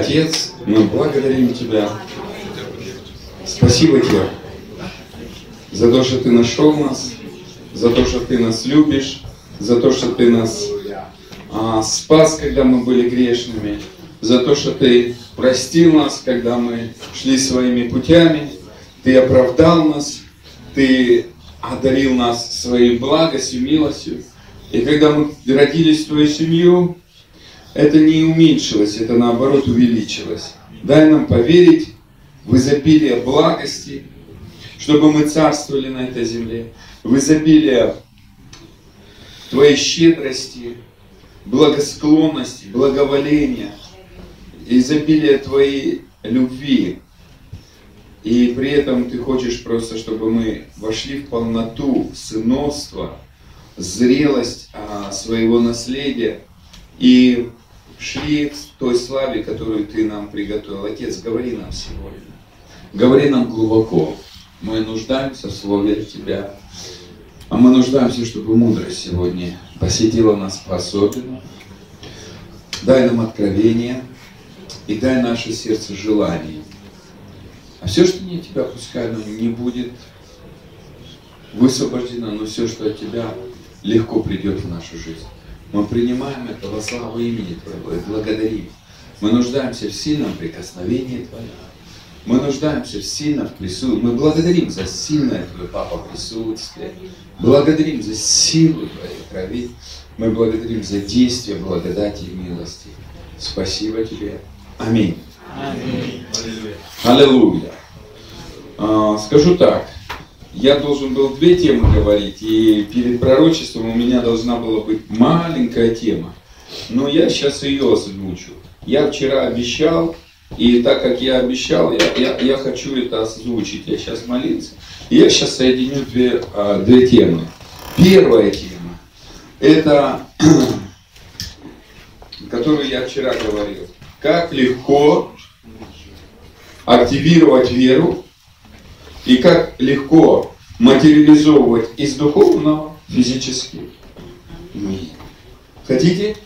Отец, мы благодарим Тебя. Спасибо Тебе за то, что Ты нашел нас, за то, что Ты нас любишь, за то, что Ты нас а, спас, когда мы были грешными, за то, что Ты простил нас, когда мы шли своими путями, Ты оправдал нас, Ты одарил нас своей благостью, милостью. И когда мы родились в Твою семью, это не уменьшилось, это наоборот увеличилось. Дай нам поверить в изобилие благости, чтобы мы царствовали на этой земле, в изобилие Твоей щедрости, благосклонности, благоволения, изобилие Твоей любви. И при этом Ты хочешь просто, чтобы мы вошли в полноту сыновства, зрелость а, своего наследия и шли к той славе, которую Ты нам приготовил. Отец, говори нам сегодня. Говори нам глубоко. Мы нуждаемся в Слове Тебя. А мы нуждаемся, чтобы мудрость сегодня посетила нас по-особенному. Дай нам откровение и дай наше сердце желание. А все, что не от Тебя, пускай оно не будет высвобождено, но все, что от Тебя, легко придет в нашу жизнь. Мы принимаем это во славу имени Твоего и благодарим. Мы нуждаемся в сильном прикосновении Твоем. Мы нуждаемся в сильном присутствии. Мы благодарим за сильное Твое, Папа, присутствие. Благодарим за силу Твоей крови. Мы благодарим за действие благодати и милости. Спасибо Тебе. Аминь. Аминь. Аллилуйя. А, скажу так. Я должен был две темы говорить, и перед пророчеством у меня должна была быть маленькая тема. Но я сейчас ее озвучу. Я вчера обещал, и так как я обещал, я, я, я хочу это озвучить. Я сейчас молился. Я сейчас соединю две, а, две темы. Первая тема, это, которую я вчера говорил. Как легко активировать веру и как легко материализовывать из духовного физически мир. Хотите?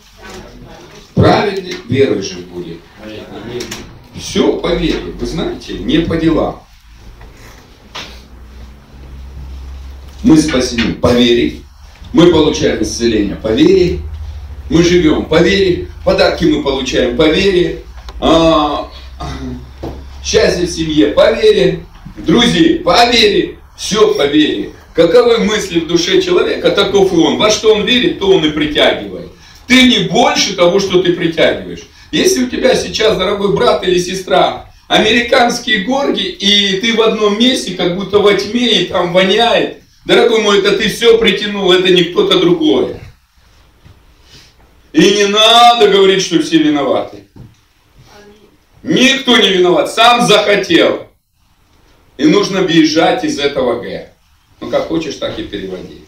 Праведный жить будет. Все по вере, вы знаете, не по делам. Мы спасены по вере, мы получаем исцеление по вере, мы живем по вере, подарки мы получаем по вере, а, счастье в семье по вере, друзья по вере, все по вере. Каковы мысли в душе человека, таков и он. Во что он верит, то он и притягивает. Ты не больше того, что ты притягиваешь. Если у тебя сейчас, дорогой брат или сестра, американские горги, и ты в одном месте, как будто во тьме, и там воняет, дорогой мой, это ты все притянул, это не кто-то другой. И не надо говорить, что все виноваты. Никто не виноват, сам захотел. И нужно бежать из этого Г. Ну, как хочешь, так и переводи.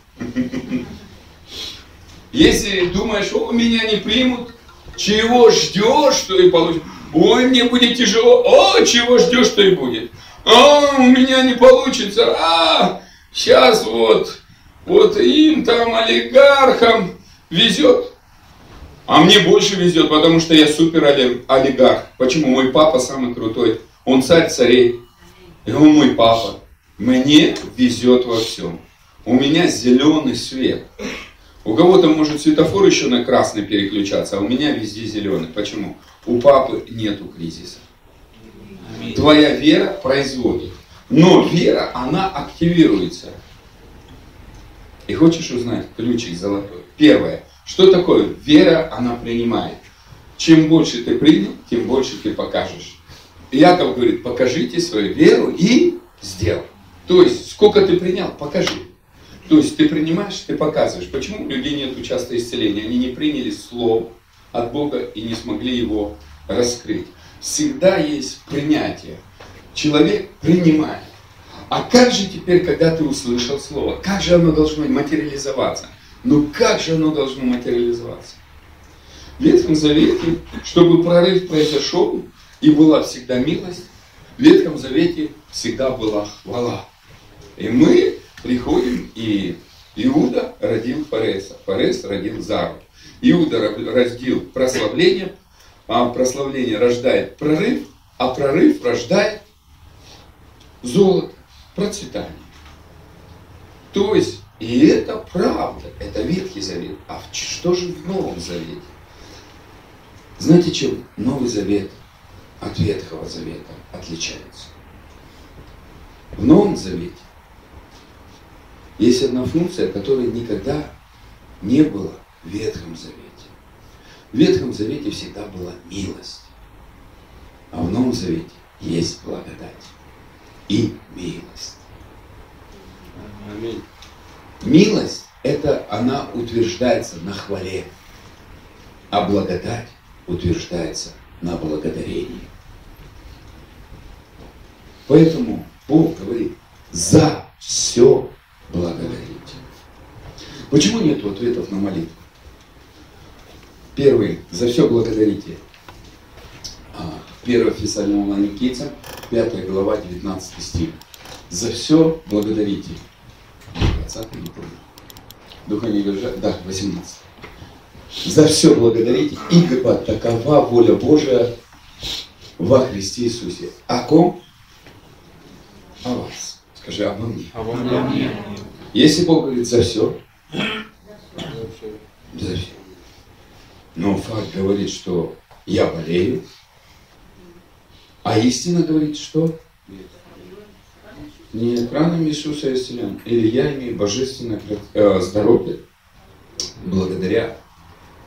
Если думаешь, о, меня не примут, чего ждешь, что и получишь? Ой, мне будет тяжело. О, чего ждешь, что и будет. А, у меня не получится. А, сейчас вот, вот им там, олигархам везет. А мне больше везет, потому что я супер олигарх. Почему? Мой папа самый крутой. Он царь царей. И он мой папа. Мне везет во всем. У меня зеленый свет. У кого-то может светофор еще на красный переключаться, а у меня везде зеленый. Почему? У папы нету кризиса. Твоя вера производит. Но вера, она активируется. И хочешь узнать ключик золотой? Первое. Что такое вера, она принимает. Чем больше ты принял, тем больше ты покажешь. Яков говорит, покажите свою веру и сделай. То есть, сколько ты принял, покажи. То есть ты принимаешь, ты показываешь. Почему у людей нет часто исцеления? Они не приняли слово от Бога и не смогли его раскрыть. Всегда есть принятие. Человек принимает. А как же теперь, когда ты услышал слово, как же оно должно материализоваться? Ну как же оно должно материализоваться? В Ветхом Завете, чтобы прорыв произошел, и была всегда милость, в Ветхом Завете всегда была хвала. И мы приходим, и Иуда родил Фареса, Фарес родил Зару. Иуда родил прославление, а прославление рождает прорыв, а прорыв рождает золото, процветание. То есть, и это правда, это Ветхий Завет. А что же в Новом Завете? Знаете, чем Новый Завет от Ветхого Завета отличается? В Новом Завете есть одна функция, которой никогда не было в Ветхом Завете. В Ветхом Завете всегда была милость, а в Новом Завете есть благодать и милость. Аминь. Милость – это она утверждается на хвале, а благодать утверждается на благодарении. Поэтому Бог говорит, за все благодарите. Почему нет ответов на молитву? Первый, за все благодарите. 1 Фессалоникийцам, 5 глава, 19 стих. За все благодарите. 20 не помню. Духа не держать. Да, 18. За все благодарите, ибо такова воля Божия во Христе Иисусе. О ком? О вас. Скажи, обо мне. Обо мне. Если Бог говорит за все, за все. Но факт говорит, что я болею, а истина говорит, что не экраном Иисуса исцелен, или я имею божественное э, здоровье благодаря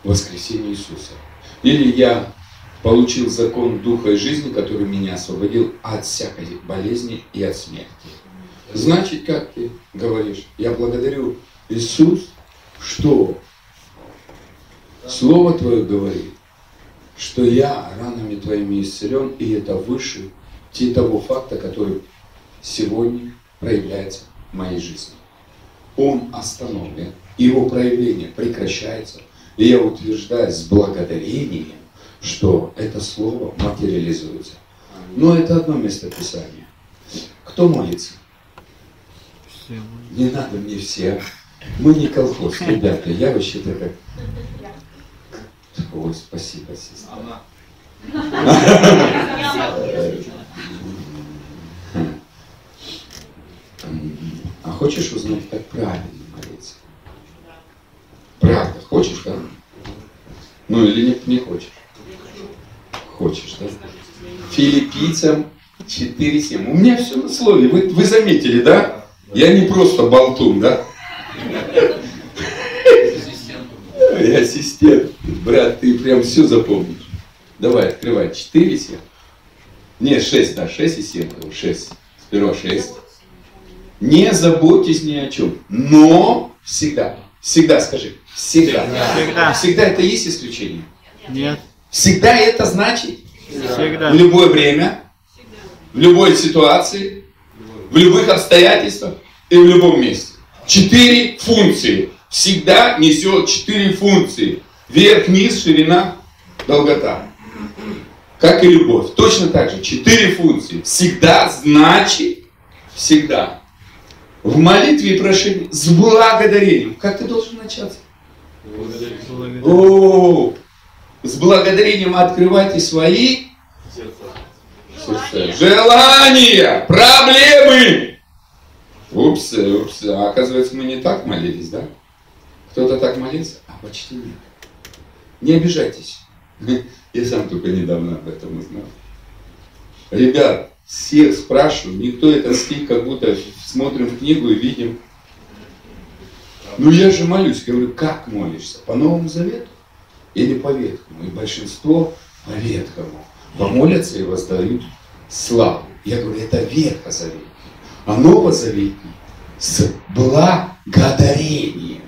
воскресению Иисуса. Или я получил закон Духа и жизни, который меня освободил от всякой болезни и от смерти. Значит, как ты говоришь, я благодарю Иисус, что Слово Твое говорит, что я ранами Твоими исцелен, и это выше того факта, который сегодня проявляется в моей жизни. Он остановлен, его проявление прекращается, и я утверждаю с благодарением, что это слово материализуется. Но это одно место Писания. Кто молится? Не надо мне все. Мы не колхоз, ребята. Я вообще-то как... Ой, спасибо, сестра. А хочешь узнать, как правильно молиться? Правда, хочешь, да? Ну или не, не хочешь? Хочешь, да? Филиппийцам 4.7. У меня все на слове. Вы, вы заметили, да? Я не просто болтун, да? Я ассистент. Брат, ты прям все запомнишь. Давай, открывай. 4, 7. Не, 6, да, 6 и 7. 6. Сперва 6. Не заботьтесь ни о чем. Но всегда. Всегда скажи. Всегда. Всегда. Всегда это есть исключение? Нет. Всегда это значит? Всегда. В любое время, в любой ситуации, в любых обстоятельствах и в любом месте. Четыре функции. Всегда несет четыре функции. Верх, низ, ширина, долгота. Как и любовь. Точно так же. Четыре функции. Всегда значит всегда. В молитве и прошении с благодарением. Как ты должен начаться? О, с благодарением открывайте свои сердца. Желания, проблемы. Упс, упс. А оказывается, мы не так молились, да? Кто-то так молился, а почти нет. Не обижайтесь. Я сам только недавно об этом узнал. Ребят, всех спрашиваю, никто это стих, как будто смотрим книгу и видим. Ну я же молюсь, говорю, как молишься? По Новому Завету или по Ветхому? И большинство по Ветхому. Помолятся и воздают славу. Я говорю, это Ветхозаветный. А Новозаветний с благодарением.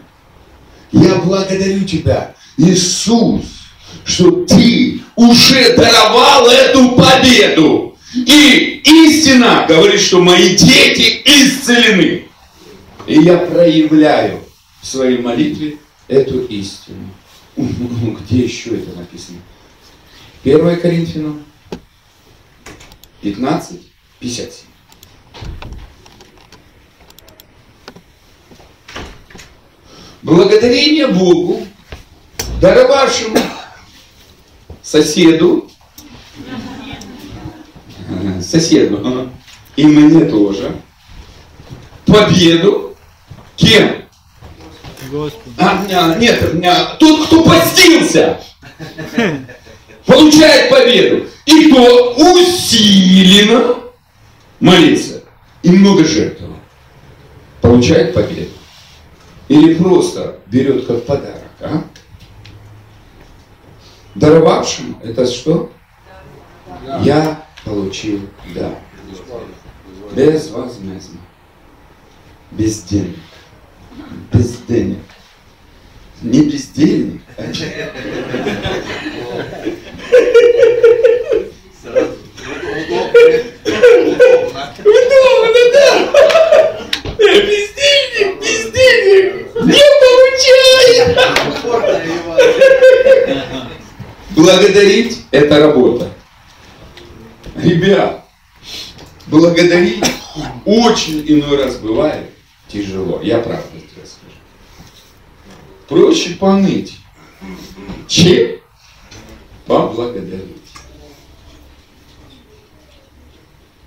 Я благодарю Тебя, Иисус, что Ты уже даровал эту победу. И истина говорит, что мои дети исцелены. И я проявляю в своей молитве эту истину. Где еще это написано? 1 Коринфянам 15, 57. Благодарение Богу, даровавшему соседу, соседу, и мне тоже, победу, кем? Господи. А, нет, тот, кто постился, получает победу. И кто усиленно молится и много жертвовал, получает победу. Или просто берет как подарок. А? Даровавшим это что? Да. Я получил да. Безвозмездно. Без денег. Без денег. Не бездельник, а Удобно, да. Бездельник, бездельник. Не получай. Благодарить – это работа. Ребят, благодарить очень иной раз бывает тяжело. Я правда тебе скажу. Проще поныть, чем поблагодарить.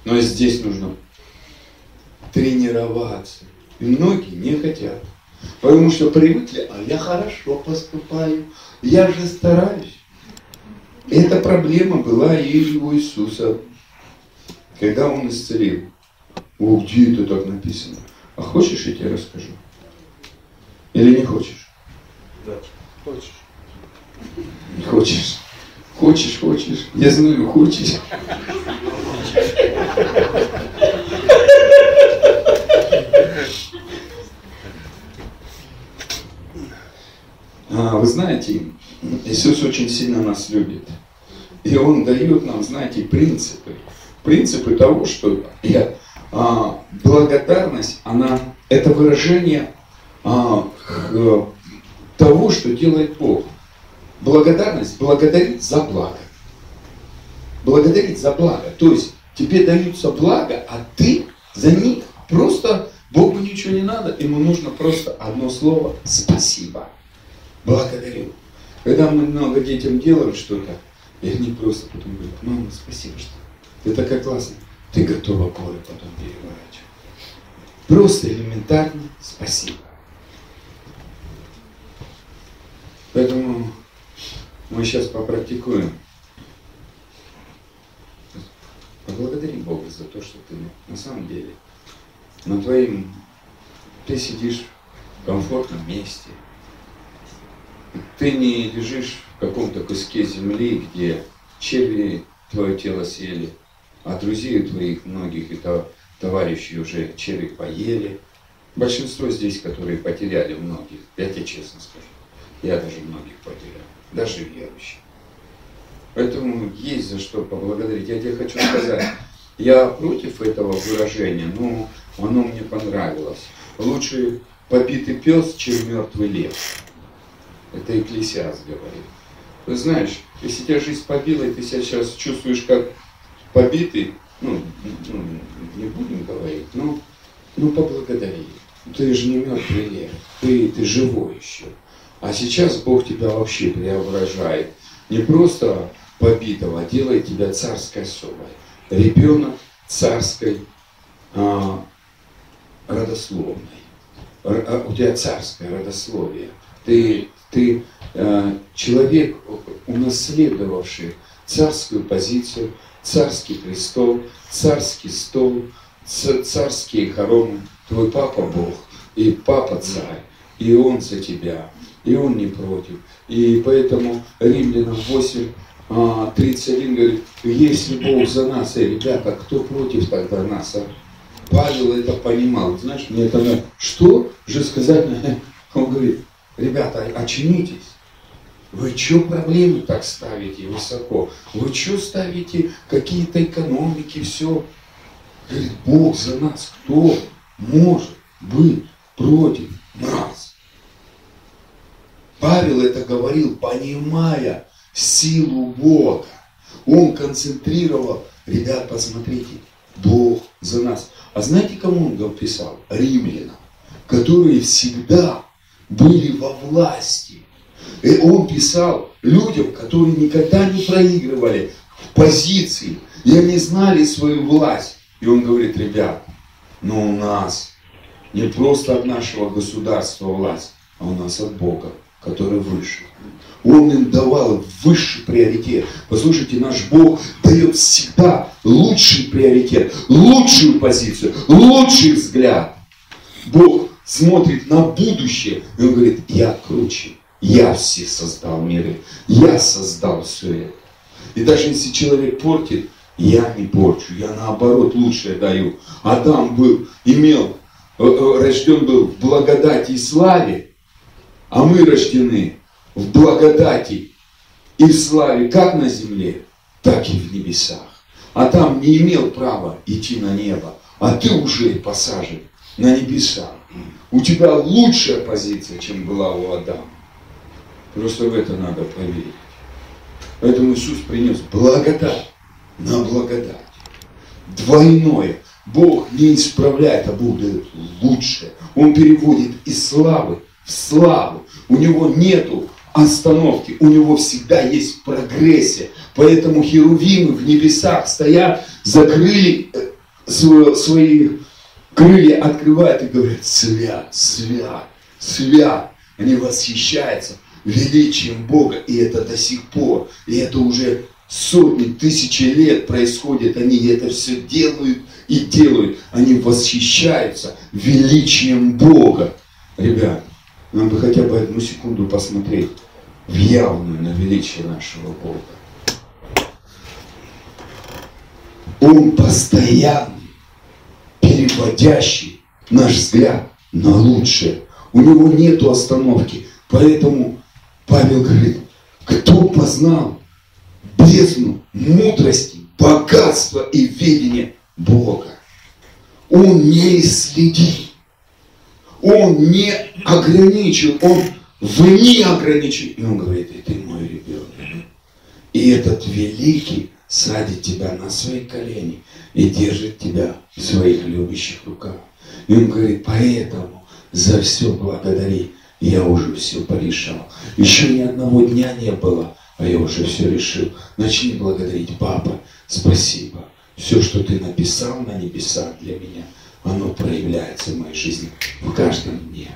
Но здесь нужно тренироваться. И многие не хотят. Потому что привыкли, а я хорошо поступаю, я же стараюсь. Эта проблема была и у Иисуса, когда Он исцелил. О, где это так написано? А хочешь, я тебе расскажу? Или не хочешь? Да, хочешь. Хочешь. Хочешь, хочешь. Я знаю, хочешь. А, вы знаете, Иисус очень сильно нас любит. И Он дает нам, знаете, принципы. Принципы того, что я, а, благодарность, она, это выражение а, к, того, что делает Бог. Благодарность благодарит за благо. Благодарить за благо. То есть тебе даются благо, а ты за них просто Богу ничего не надо, ему нужно просто одно слово «спасибо». Благодарю. Когда мы много детям делаем что-то, и они просто потом говорят, мама, спасибо, что ты такая классная. Ты готова горы потом переворачивать. Просто элементарно спасибо. Поэтому мы сейчас попрактикуем. Поблагодари Бога за то, что ты на самом деле на твоим, ты сидишь в комфортном месте, ты не лежишь в каком-то куске земли, где черви твое тело съели, а друзей твоих многих и товарищей уже черви поели. Большинство здесь, которые потеряли многих, я тебе честно скажу, я даже многих потерял, даже верующих. Поэтому есть за что поблагодарить. Я тебе хочу сказать, я против этого выражения, но оно мне понравилось. Лучше побитый пес, чем мертвый лев. Это Экклесиас говорит. Ты знаешь, если тебя жизнь побила, и ты себя сейчас чувствуешь как побитый, ну, ну не будем говорить, но ну поблагодари. Ты же не мертвый лев, ты, ты живой еще. А сейчас Бог тебя вообще преображает. Не просто побитого, а делает тебя царской особой. Ребенок царской а, родословной. А, у тебя царское родословие. Ты ты э, человек, унаследовавший царскую позицию, царский престол, царский стол, царские хороны. Твой папа Бог, и папа царь, и он за тебя, и он не против. И поэтому Римлянам 8, 31 а, говорит, если Бог за нас, и ребята, кто против тогда нас? А? Павел это понимал. Знаешь, мне это, что же сказать? Он говорит, Ребята, очнитесь. Вы что проблемы так ставите высоко? Вы что ставите какие-то экономики, все? Говорит, Бог за нас. Кто может быть против нас? Павел это говорил, понимая силу Бога. Он концентрировал, ребят, посмотрите, Бог за нас. А знаете, кому он писал? Римлянам, которые всегда были во власти. И он писал людям, которые никогда не проигрывали в позиции, и они знали свою власть. И он говорит, ребят, но у нас не просто от нашего государства власть, а у нас от Бога, который выше. Он им давал высший приоритет. Послушайте, наш Бог дает всегда лучший приоритет, лучшую позицию, лучший взгляд. Бог смотрит на будущее, и Он говорит, я круче, я все создал миры, я создал все это. И даже если человек портит, я не порчу, я наоборот лучшее даю. Адам был, имел, э, э, рожден был в благодати и славе, а мы рождены в благодати и в славе как на земле, так и в небесах. А там не имел права идти на небо, а ты уже посажен на небеса. У тебя лучшая позиция, чем была у Адама. Просто в это надо поверить. Поэтому Иисус принес благодать на благодать. Двойное. Бог не исправляет, а Бог дает лучшее. Он переводит из славы в славу. У него нету остановки, у него всегда есть прогрессия. Поэтому херувимы в небесах стоят, закрыли э, свои крылья, открывают и говорят, свят, свят, свят. Они восхищаются величием Бога, и это до сих пор, и это уже сотни, тысячи лет происходит, они это все делают и делают, они восхищаются величием Бога. Ребят, нам бы хотя бы одну секунду посмотреть в явную на величие нашего Бога. Он постоянный, переводящий наш взгляд на лучшее. У него нету остановки. Поэтому Павел говорит, кто познал бездну мудрости, богатства и видения Бога? Он не исследил. Он не ограничил. Он вне ограничил. И он говорит, и ты мой ребенок. И этот великий садит тебя на свои колени и держит тебя в своих любящих руках. И он говорит, поэтому за все благодари я уже все порешал. Еще ни одного дня не было, а я уже все решил. Начни благодарить, папа, спасибо. Все, что ты написал на небесах для меня, оно проявляется в моей жизни в каждом дне.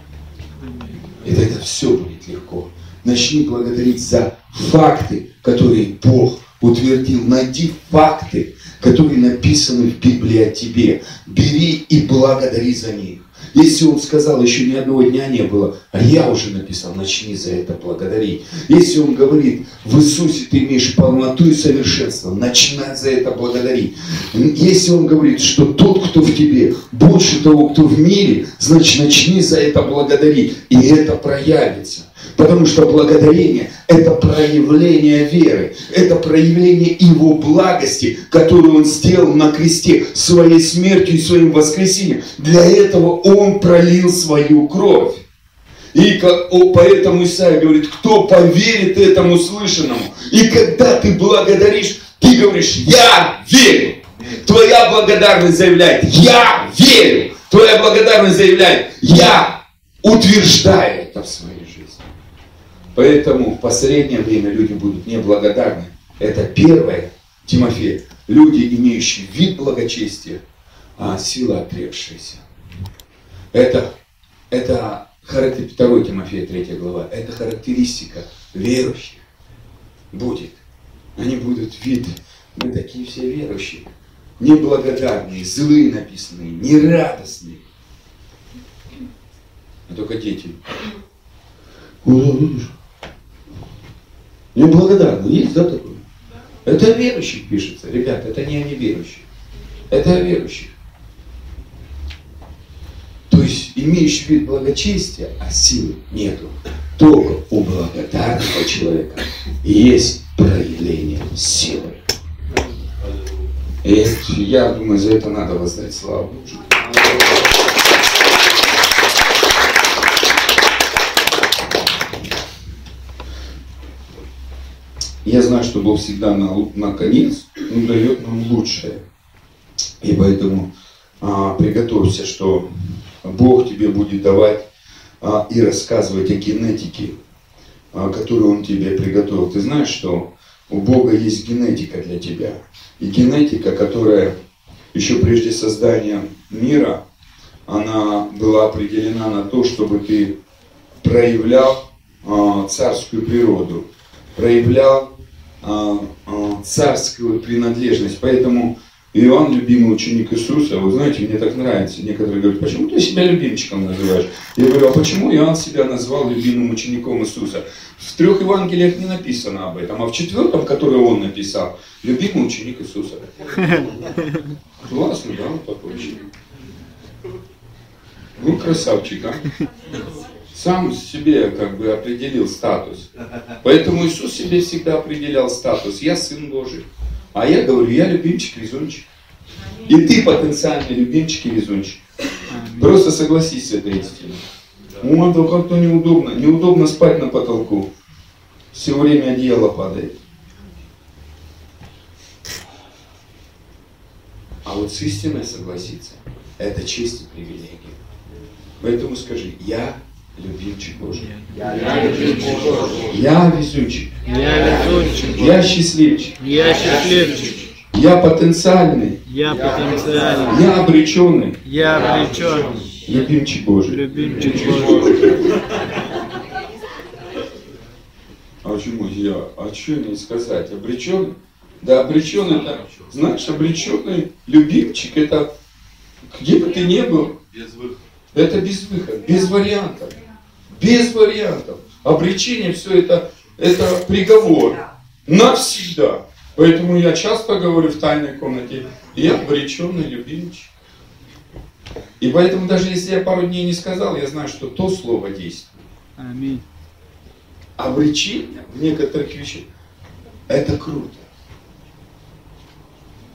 И тогда все будет легко. Начни благодарить за факты, которые Бог утвердил. Найди факты, которые написаны в Библии о тебе. Бери и благодари за них. Если он сказал, еще ни одного дня не было, а я уже написал, начни за это благодарить. Если он говорит, в Иисусе ты имеешь полноту и совершенство, начинай за это благодарить. Если он говорит, что тот, кто в тебе, больше того, кто в мире, значит, начни за это благодарить. И это проявится. Потому что благодарение – это проявление веры, это проявление Его благости, которую Он сделал на кресте своей смертью и своим воскресением. Для этого Он пролил свою кровь. И поэтому Исаия говорит, кто поверит этому слышанному. И когда ты благодаришь, ты говоришь, я верю. Твоя благодарность заявляет, я верю. Твоя благодарность заявляет, я утверждаю это в своей Поэтому в последнее время люди будут неблагодарны. Это первое, Тимофей, люди, имеющие вид благочестия, а сила отрекшаяся. Это, это характер, 2 Тимофея, 3 глава, это характеристика верующих будет. Они будут вид, мы такие все верующие, неблагодарные, злые написанные, нерадостные. А только дети. Неблагодарный. Есть, да, такое? Это верующих пишется. Ребята, это не о неверующих. Это о верующих. То есть имеющий вид благочестия, а силы нету. Только у благодарного человека есть проявление силы. И я думаю, за это надо воздать славу Божию. Я знаю, что Бог всегда на, на конец Он дает нам лучшее. И поэтому а, приготовься, что Бог тебе будет давать а, и рассказывать о генетике а, которую Он тебе приготовил. Ты знаешь, что у Бога есть генетика для тебя. И генетика, которая еще прежде создания мира, она была определена на то, чтобы ты проявлял э, царскую природу, проявлял царскую принадлежность. Поэтому Иоанн, любимый ученик Иисуса, вы знаете, мне так нравится. Некоторые говорят, почему ты себя любимчиком называешь? Я говорю, а почему Иоанн себя назвал любимым учеником Иисуса? В трех Евангелиях не написано об этом, а в четвертом, который он написал, любимый ученик Иисуса. Классно, да, вот такой ученик. Ну, красавчик, а? Сам себе как бы определил статус. Поэтому Иисус себе всегда определял статус. Я Сын Божий. А я говорю, я любимчик, везунчик. И ты потенциальный любимчик и везунчик. Просто согласись с этой истиной. Ну, это как-то неудобно. Неудобно спать на потолку. Все время одеяло падает. А вот с истиной согласиться, это честь и привилегия. Поэтому скажи, я любимчик Божий. Я любимчик Божий. Я везунчик. Я везунчик. Я счастливчик. Я счастливчик. Я потенциальный. Я потенциальный. Я обреченный. Я обречен. Любимчик Божий. Любимчик Божий. А почему я? А что не сказать? Обреченный? Да, обреченный это, знаешь, обреченный любимчик, это где бы ты ни был, Без выхода. это без выхода, без вариантов. Без вариантов. Обречение все это, это приговор. Навсегда. Поэтому я часто говорю в тайной комнате, я обреченный любимчик. И поэтому даже если я пару дней не сказал, я знаю, что то слово действует. Аминь. Обречение в некоторых вещах, это круто.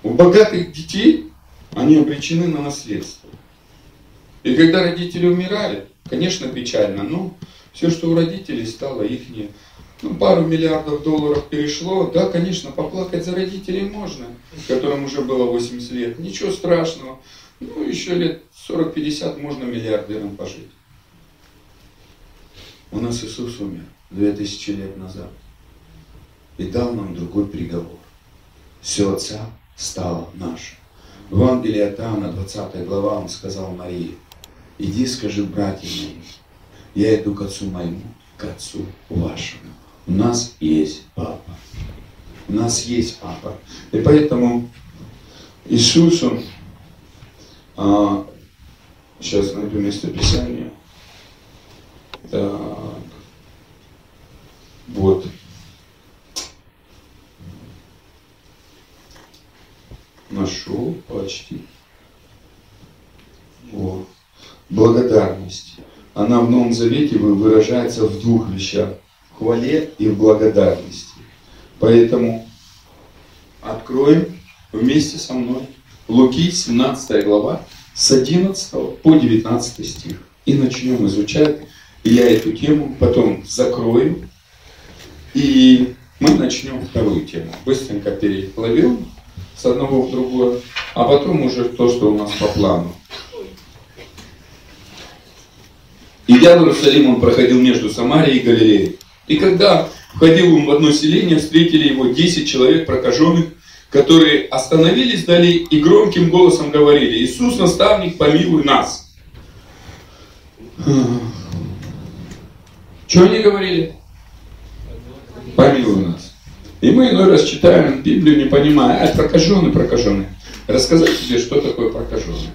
У богатых детей они обречены на наследство. И когда родители умирали, конечно, печально, но все, что у родителей стало их ну, пару миллиардов долларов перешло, да, конечно, поплакать за родителей можно, которым уже было 80 лет, ничего страшного. Ну, еще лет 40-50 можно миллиардером пожить. У нас Иисус умер 2000 лет назад и дал нам другой приговор. Все Отца стало наше. В Евангелии от Иоанна, 20 глава, он сказал Марии, иди скажи братьям моим, я иду к Отцу моему, к Отцу вашему. У нас есть Папа. У нас есть Папа. И поэтому Иисус, Он, а, сейчас найду место Писания. Так. Вот. Нашел почти. Вот. Благодарность. Она в Новом Завете выражается в двух вещах. Хвале и в благодарности. Поэтому откроем вместе со мной Луки, 17 глава, с 11 по 19 стих. И начнем изучать. Я эту тему потом закрою. И мы начнем вторую тему. Быстренько переплывем с одного в другое, а потом уже то, что у нас по плану. Идя в Иерусалим, он проходил между Самарией и Галилеей. И когда входил он в одно селение, встретили его 10 человек прокаженных, которые остановились вдали и громким голосом говорили, Иисус, наставник, помилуй нас. Что они говорили? Помилуй нас. И мы иной раз читаем Библию, не понимая, а прокаженный, прокаженный. Рассказать тебе, что такое прокаженный.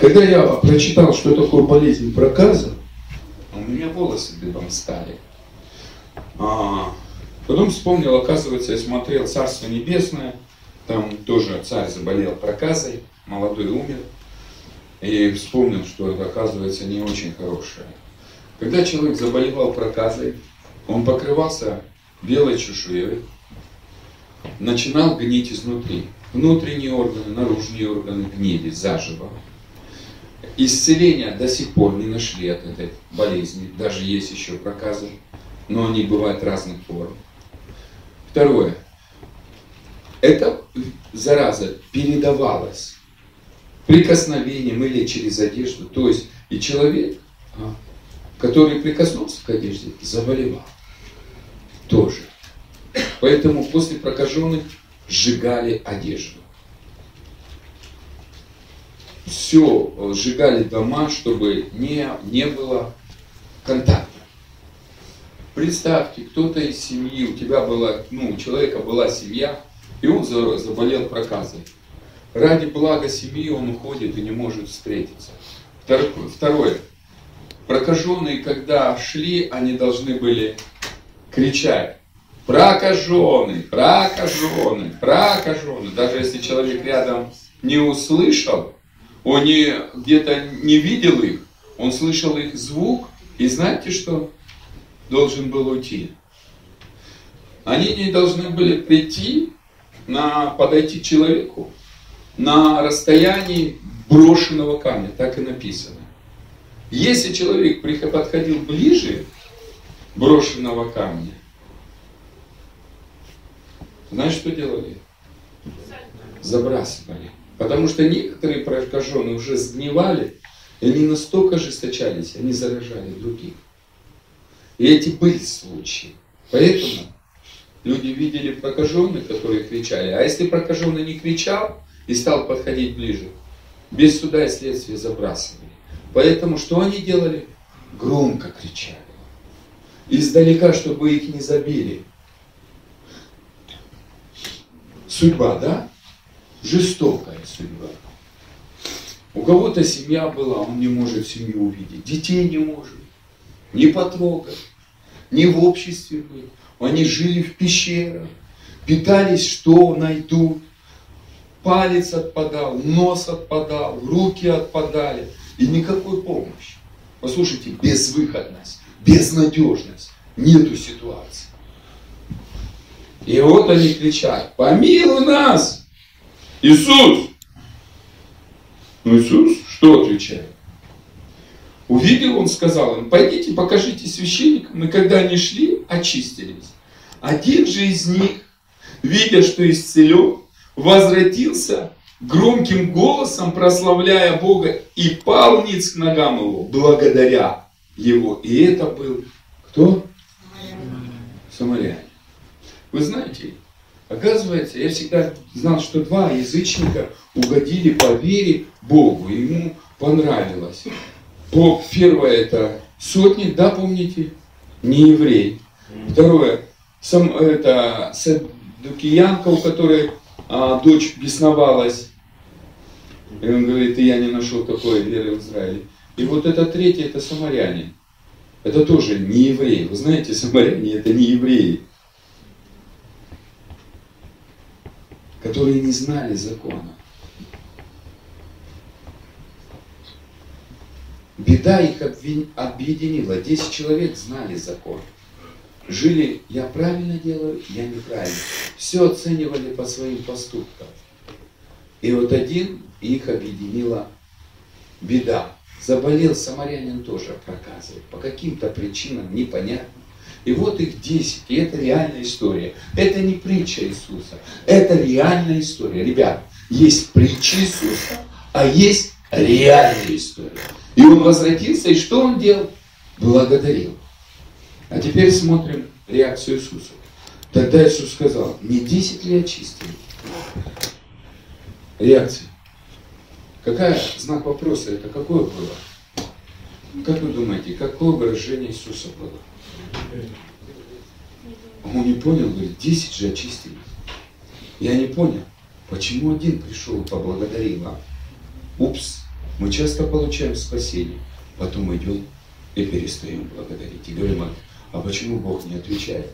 Когда я прочитал, что такое болезнь проказа, у меня волосы дыбом стали. А, потом вспомнил, оказывается, я смотрел «Царство небесное», там тоже царь заболел проказой, молодой умер. И вспомнил, что это, оказывается, не очень хорошее. Когда человек заболевал проказой, он покрывался белой чешуей, начинал гнить изнутри. Внутренние органы, наружные органы гнили заживо. Исцеления до сих пор не нашли от этой болезни, даже есть еще проказы, но они бывают разных форм. Второе. Эта зараза передавалась прикосновением или через одежду. То есть и человек а, который прикоснулся к одежде, заболевал. Тоже. Поэтому после прокаженных сжигали одежду. Все, э, сжигали дома, чтобы не, не было контакта. Представьте, кто-то из семьи, у тебя была, ну, у человека была семья, и он заболел проказой. Ради блага семьи он уходит и не может встретиться. Второе. Прокаженные, когда шли, они должны были кричать. Прокаженный, прокаженный, прокаженный. Даже если человек рядом не услышал, он где-то не видел их, он слышал их звук, и знаете что? Должен был уйти. Они не должны были прийти, на, подойти к человеку на расстоянии брошенного камня, так и написано. Если человек подходил ближе брошенного камня, знаешь, что делали? Забрасывали. Потому что некоторые прокаженные уже сгнивали, и они настолько ожесточались, они заражали других. И эти были случаи. Поэтому люди видели прокаженных, которые кричали. А если прокаженный не кричал и стал подходить ближе, без суда и следствия забрасывали. Поэтому что они делали? Громко кричали. Издалека, чтобы их не забили. Судьба, да? Жестокая судьба. У кого-то семья была, он не может семью увидеть. Детей не может. Не потрогать. Не в обществе быть. Они жили в пещерах. Питались, что найдут. Палец отпадал, нос отпадал, руки отпадали. И никакой помощи. Послушайте, безвыходность, безнадежность. Нету ситуации. И вот они кричат, помилуй нас! Иисус! Ну Иисус что отвечает? Увидел он, сказал им, пойдите покажите священникам. И когда они шли, очистились. Один же из них, видя, что исцелен, возвратился громким голосом, прославляя Бога, и пал ниц к ногам его, благодаря его. И это был кто? Самаряне. Вы знаете, оказывается, я всегда знал, что два язычника угодили по вере Богу, ему понравилось. Бог, первое это сотник, да, помните? Не еврей. Второе, сам, это садукиянка, у которой а, дочь бесновалась. И он говорит, и я не нашел такой веры в Израиле. И вот это третье, это самаряне. Это тоже не евреи. Вы знаете, самаряне это не евреи. Которые не знали закона. Беда их объединила. Десять человек знали закон жили, я правильно делаю, я неправильно. Все оценивали по своим поступкам. И вот один их объединила беда. Заболел самарянин тоже проказывает. По каким-то причинам непонятно. И вот их десять. И это реальная история. Это не притча Иисуса. Это реальная история. Ребят, есть притча Иисуса, а есть реальная история. И он возвратился, и что он делал? Благодарил. А теперь смотрим реакцию Иисуса. Тогда Иисус сказал, не 10 ли очистили? Реакция. Какая знак вопроса это? Какое было? Как вы думаете, какое выражение Иисуса было? Он не понял, говорит, 10 же очистили. Я не понял, почему один пришел и поблагодарил, а? Упс, мы часто получаем спасение, потом идем и перестаем благодарить. И говорим, а почему Бог не отвечает?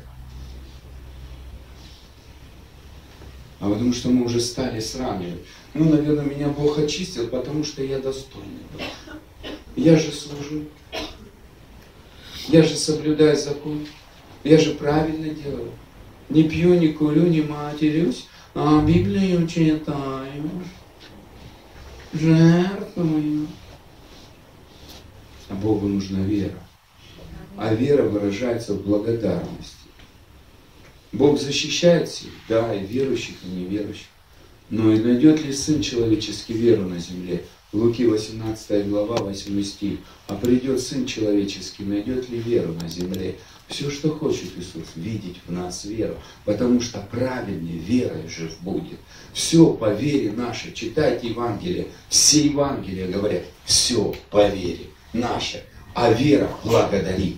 А потому что мы уже стали сравнивать. Ну, наверное, меня Бог очистил, потому что я достойный. Я же служу. Я же соблюдаю закон. Я же правильно делаю. Не пью, не курю, не матерюсь, а Библию читаю. Жертвую. А Богу нужна вера а вера выражается в благодарности. Бог защищает всех, да, и верующих, и неверующих. Но и найдет ли Сын человеческий веру на земле? Луки 18 глава, 8 стих. А придет Сын Человеческий, найдет ли веру на земле? Все, что хочет Иисус, видеть в нас веру, потому что праведнее верой жив будет. Все по вере нашей. Читайте Евангелие. Все Евангелия говорят, все по вере нашей. А вера благодарит.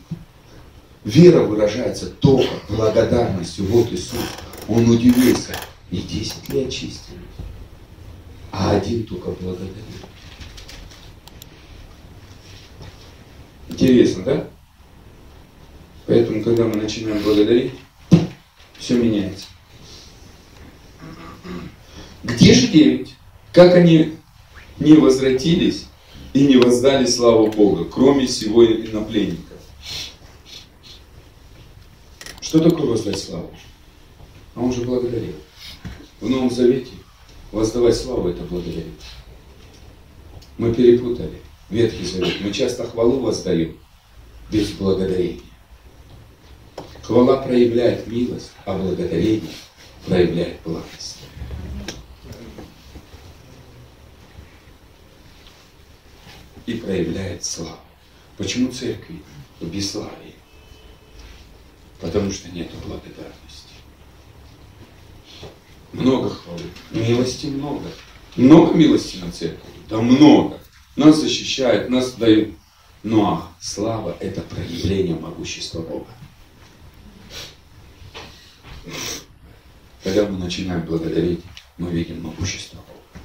Вера выражается только благодарностью. Вот Иисус, Он удивился. Не десять ли очистили, а один только благодарит. Интересно, да? Поэтому, когда мы начинаем благодарить, все меняется. Где же девять? Как они не возвратились и не воздали славу Бога, кроме всего инопленников? Что такое воздать славу? А он же благодарил. В Новом Завете воздавать славу это благодарить. Мы перепутали Ветхий Завет. Мы часто хвалу воздаем без благодарения. Хвала проявляет милость, а благодарение проявляет благость. И проявляет славу. Почему церкви в бесславии? Потому что нет благодарности. Много хвалы. Милости много. Много милости на церкви? Да много. Нас защищают, нас дают. Но а слава – это проявление могущества Бога. Когда мы начинаем благодарить, мы видим могущество Бога.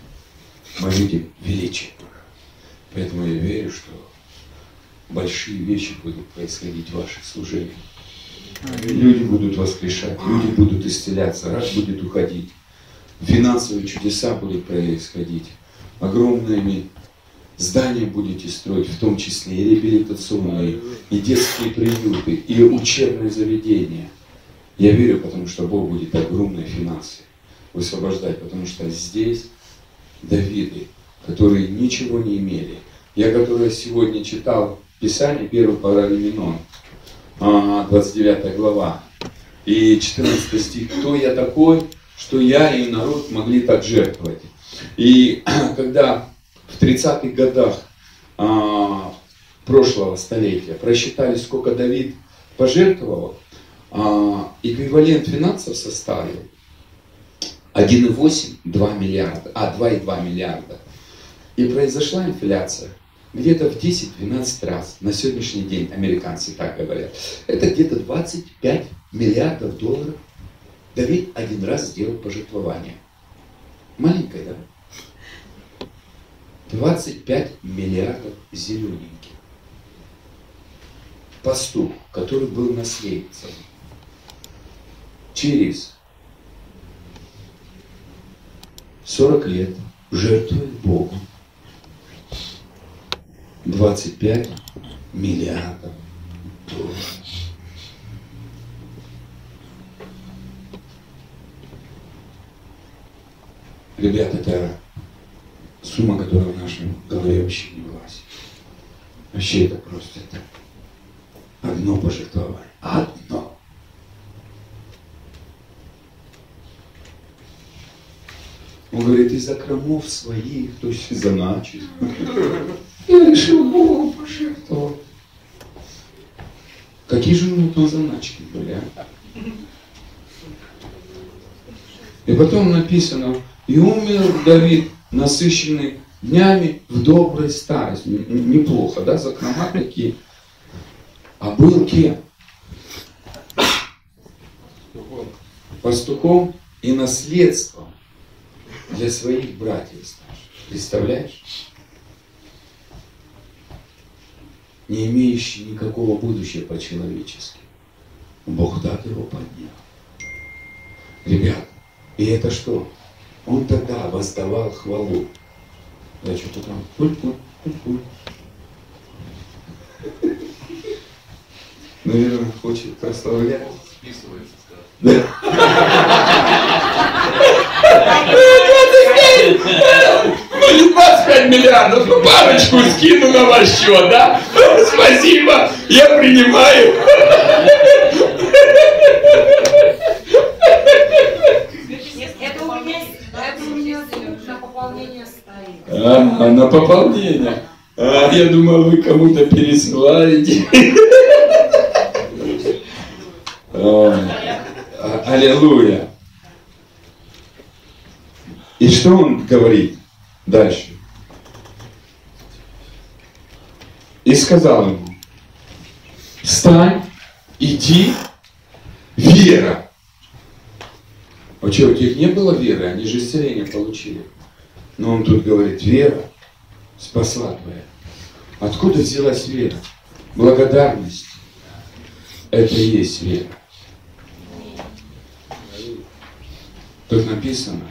Мы видим величие Бога. Поэтому я верю, что большие вещи будут происходить в ваших служениях. Люди будут воскрешать, люди будут исцеляться, рак будет уходить. Финансовые чудеса будут происходить. Огромными здания будете строить, в том числе и реабилитационные, и детские приюты, и учебные заведения. Я верю, потому что Бог будет огромные финансы высвобождать, потому что здесь Давиды, которые ничего не имели. Я, который сегодня читал Писание, первый Паралименон, 29 глава, и 14 стих, кто я такой, что я и народ могли так жертвовать. И когда в 30-х годах а, прошлого столетия просчитали, сколько Давид пожертвовал, а, эквивалент финансов составил 1,8-2 миллиарда, а 2,2 миллиарда. И произошла инфляция где-то в 10-12 раз. На сегодняшний день американцы так говорят. Это где-то 25 миллиардов долларов. Давид один раз сделал пожертвование. Маленькое, да? 25 миллиардов зелененьких. Пастух, который был наследцем через 40 лет жертвует Богу 25 миллиардов долларов. Ребята, это сумма, которая в нашей голове вообще не влазит. Вообще это просто это одно пожертвование. Одно. Он говорит, из-за кромов своих, то есть из-за начис. Я решил Богу пожертвовать. Какие же у него там заначки были, а? И потом написано, и умер Давид, насыщенный днями в доброй старости. Неплохо, да, закрома такие. А был кем? Пастухом и наследством для своих братьев Представляешь? Не имеющий никакого будущего по-человечески. Бог так его поднял. Ребят, и это что? Он тогда воздавал хвалу. Да что-то там пуль-пуль, пуль-пуль. Наверное, хочет прославлять. Списывается, скажем. Ну не 25 миллиардов, ну парочку скину на ваш счет, да? Спасибо, я принимаю. Это у меня, пополнение А, на пополнение. А, я думал, вы кому-то пересылаете. А, Аллилуйя. И что он говорит дальше? И сказал ему, встань, иди, вера. А что, у них не было веры, они же исцеление получили. Но он тут говорит, вера спасла твоя. Откуда взялась вера? Благодарность. Это и есть вера. Тут написано,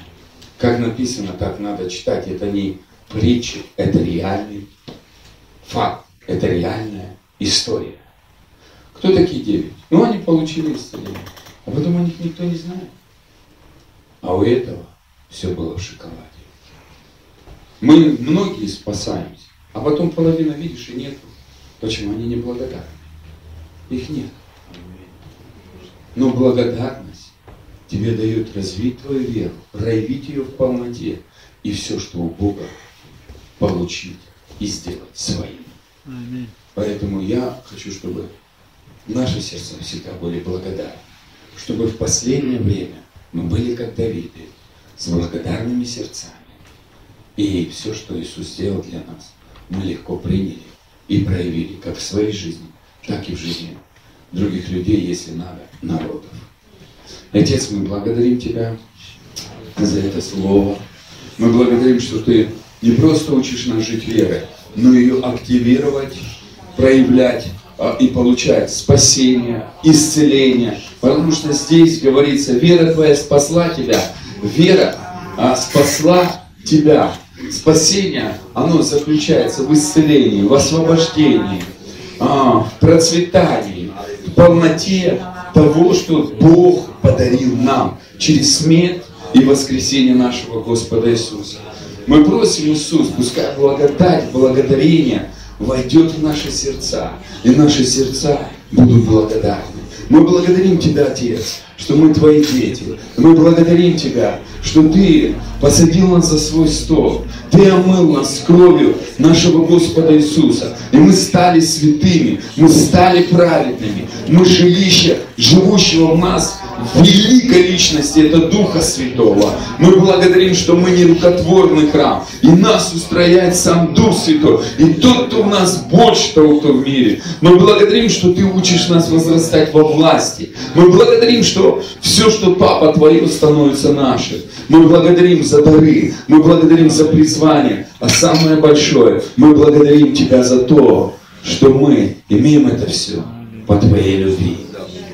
как написано, так надо читать. Это не притчи, это реальный факт, это реальная история. Кто такие девять? Ну, они получили исцеление. А потом о них никто не знает. А у этого все было в шоколаде. Мы многие спасаемся, а потом половина, видишь, и нету. Почему? Они не благодарны. Их нет. Но благодарность тебе дает развить твою веру, проявить ее в полноте и все, что у Бога, получить и сделать своим. Аминь. Поэтому я хочу, чтобы наши сердца всегда были благодарны. Чтобы в последнее время мы были как Давиды, с благодарными сердцами. И все, что Иисус сделал для нас, мы легко приняли и проявили как в своей жизни, так и в жизни других людей, если надо, народов. Отец, мы благодарим Тебя за это слово. Мы благодарим, что Ты не просто учишь нас жить верой, но ее активировать, проявлять и получать спасение, исцеление. Потому что здесь говорится, вера твоя спасла тебя. Вера а, спасла тебя. Спасение, оно заключается в исцелении, в освобождении, а, в процветании, в полноте того, что Бог подарил нам через смерть и воскресение нашего Господа Иисуса. Мы просим Иисус, пускай благодать, благодарение войдет в наши сердца, и наши сердца будут благодарны. Мы благодарим Тебя, Отец, что мы Твои дети. Мы благодарим Тебя, что Ты посадил нас за свой стол. Ты омыл нас кровью нашего Господа Иисуса. И мы стали святыми, мы стали праведными. Мы жилище живущего в нас великой личности, это Духа Святого. Мы благодарим, что мы не рукотворный храм, и нас устрояет сам Дух Святой, и тот, кто в нас больше того, кто в мире. Мы благодарим, что Ты учишь нас возрастать во власти. Мы благодарим, что все, что Папа Твое, становится нашим. Мы благодарим за дары, мы благодарим за призвание, а самое большое, мы благодарим Тебя за то, что мы имеем это все по Твоей любви.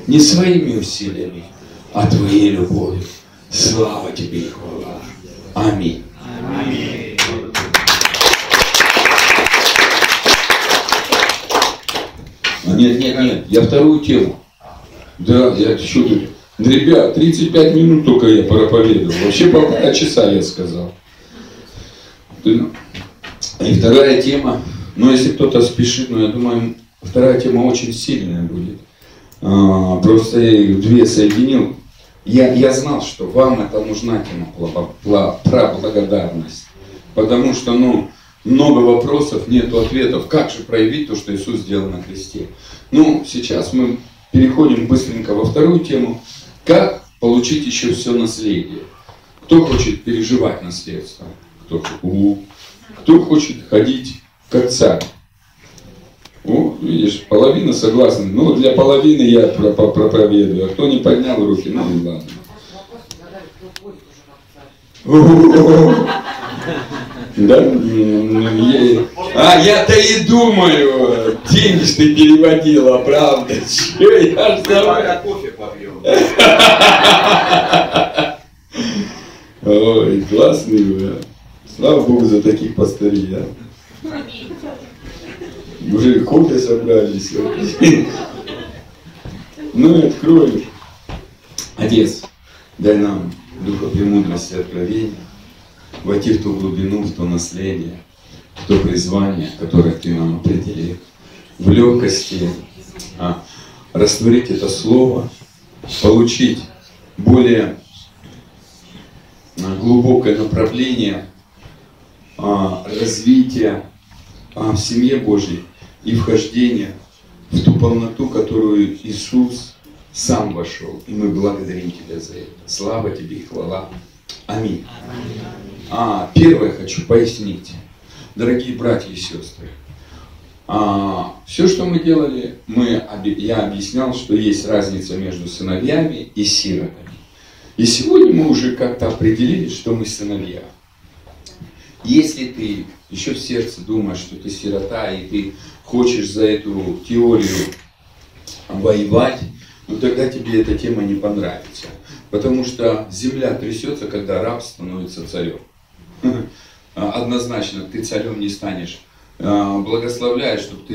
Не своими усилиями, а Твоей любовью. Слава Тебе и хвала. Аминь. А Нет, нет, нет, я вторую тему. Да, я что тут? Ребят, 35 минут только я проповедовал. Вообще полтора часа я сказал. И вторая тема, ну если кто-то спешит, но я думаю, вторая тема очень сильная будет. А, просто я их две соединил. Я, я знал, что вам это нужна тема про благодарность. Потому что, ну, много вопросов, нету ответов. Как же проявить то, что Иисус сделал на кресте? Ну, сейчас мы переходим быстренько во вторую тему. Как получить еще все наследие? Кто хочет переживать наследство? Кто, У. Кто хочет ходить как царь? О, видишь, половина согласна. Ну, для половины я про- про- проповедую. А кто не поднял руки, ну и ладно. Да? А я-то и думаю, деньги ты переводила, правда? Чё я ж. Ой, классный вы. а. Слава Богу за таких пастырей, а. Уже кофе собрались. Ну и открою. Отец, дай нам духа премудрости и откровения, войти в ту глубину, в то наследие, в то призвание, которое Ты нам определил. В легкости а, растворить это слово, получить более а, глубокое направление а, развития а, в семье Божьей и вхождения в ту полноту, которую Иисус сам вошел. И мы благодарим Тебя за это. Слава Тебе и хвала. Аминь. А, первое хочу пояснить. Дорогие братья и сестры, а, все, что мы делали, мы, я объяснял, что есть разница между сыновьями и сиротами. И сегодня мы уже как-то определили, что мы сыновья. Если ты еще в сердце думаешь, что ты сирота, и ты хочешь за эту теорию воевать, ну тогда тебе эта тема не понравится. Потому что земля трясется, когда раб становится царем. Однозначно, ты царем не станешь. А, благословляю, чтобы ты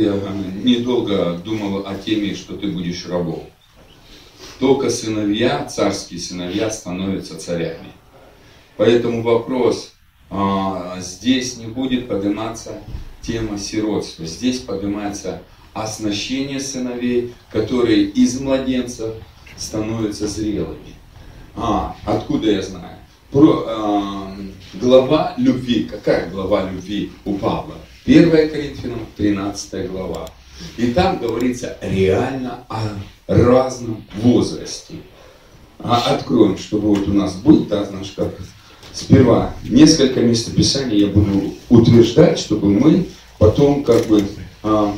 недолго думал о теме, что ты будешь рабом. Только сыновья, царские сыновья становятся царями. Поэтому вопрос, а, здесь не будет подниматься тема сиротства. Здесь поднимается оснащение сыновей, которые из младенцев становятся зрелыми. А, откуда я знаю? Про, э, глава любви. Какая глава любви у Павла? 1 Коринфянам 13 глава. И там говорится реально о разном возрасте. А откроем, чтобы вот у нас будет, да, знаешь, как сперва несколько местописаний я буду утверждать, чтобы мы потом как бы а,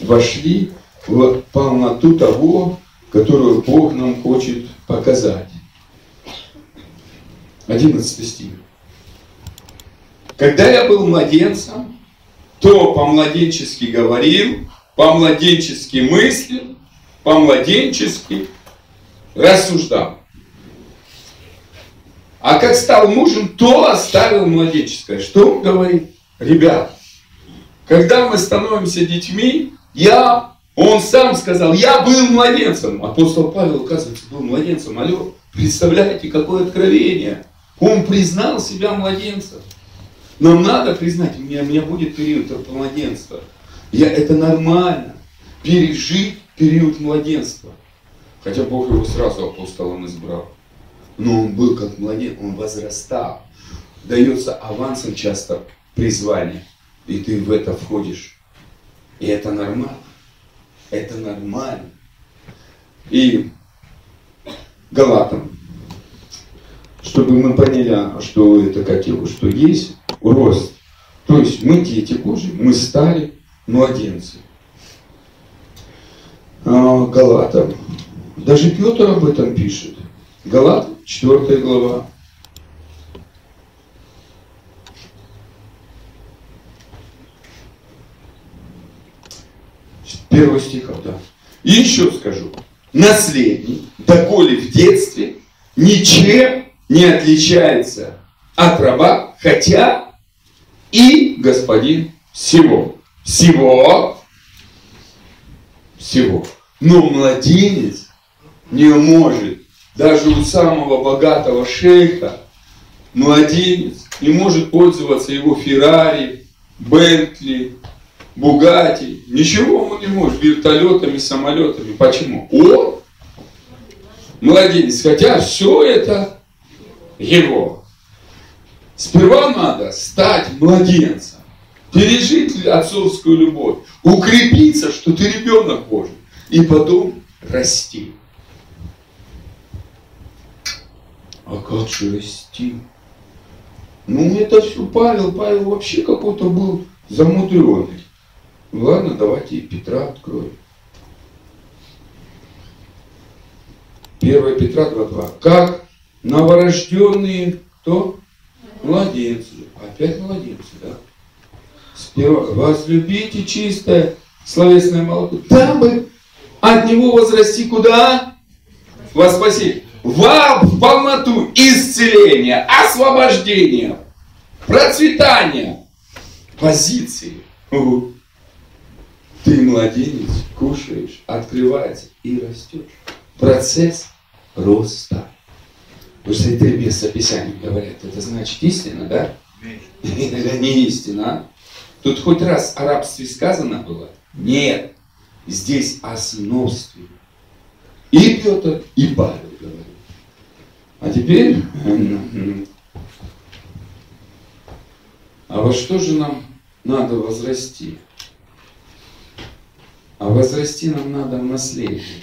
вошли в полноту того, которую Бог нам хочет показать. 11 стих. Когда я был младенцем, то по-младенчески говорил, по-младенчески мыслил, по-младенчески рассуждал. А как стал мужем, то оставил младенческое. Что он говорит? Ребят, когда мы становимся детьми, я, он сам сказал, я был младенцем. Апостол Павел, оказывается, был младенцем. Алло, представляете, какое откровение. Он признал себя младенцем. Нам надо признать, у меня, у меня будет период младенства. Я, это нормально. Пережить период младенства. Хотя Бог его сразу апостолом избрал. Но он был как младенец, он возрастал. Дается авансом часто призвание. И ты в это входишь. И это нормально. Это нормально. И Галатам, чтобы мы поняли, что это как его, что есть рост. То есть мы дети Божьи, мы стали младенцы. А, Галатам. Даже Петр об этом пишет. Галат, 4 глава. Первого стиха, да. И еще скажу. Наследник, доколе в детстве, ничем не отличается от раба, хотя и господин всего. Всего. Всего. Но младенец не может, даже у самого богатого шейха, младенец не может пользоваться его Феррари, Бентли, Бугати. Ничего он не может, вертолетами, самолетами. Почему? Он младенец, хотя все это его. Сперва надо стать младенцем, пережить отцовскую любовь, укрепиться, что ты ребенок Божий, и потом расти. А как же расти? Ну, это все Павел. Павел вообще какой-то был замудренный. Ладно, давайте и Петра откроем. 1 Петра 2.2. Как новорожденные, кто? Младенцы. Опять младенцы, да? Сперва возлюбите чистое словесное молоко, дабы от него возрасти куда? Вас спасибо. В полноту исцеления, освобождения, процветания, позиции. Ты младенец, кушаешь, открывается и растешь. Процесс роста. Вы же это без описания говорят. Это значит истина, да? Это не истина. Тут хоть раз о рабстве сказано было? Нет. Здесь о сыновстве. И Петр, и Павел говорят. А теперь А во что же нам надо возрасти? А возрасти нам надо в наследие.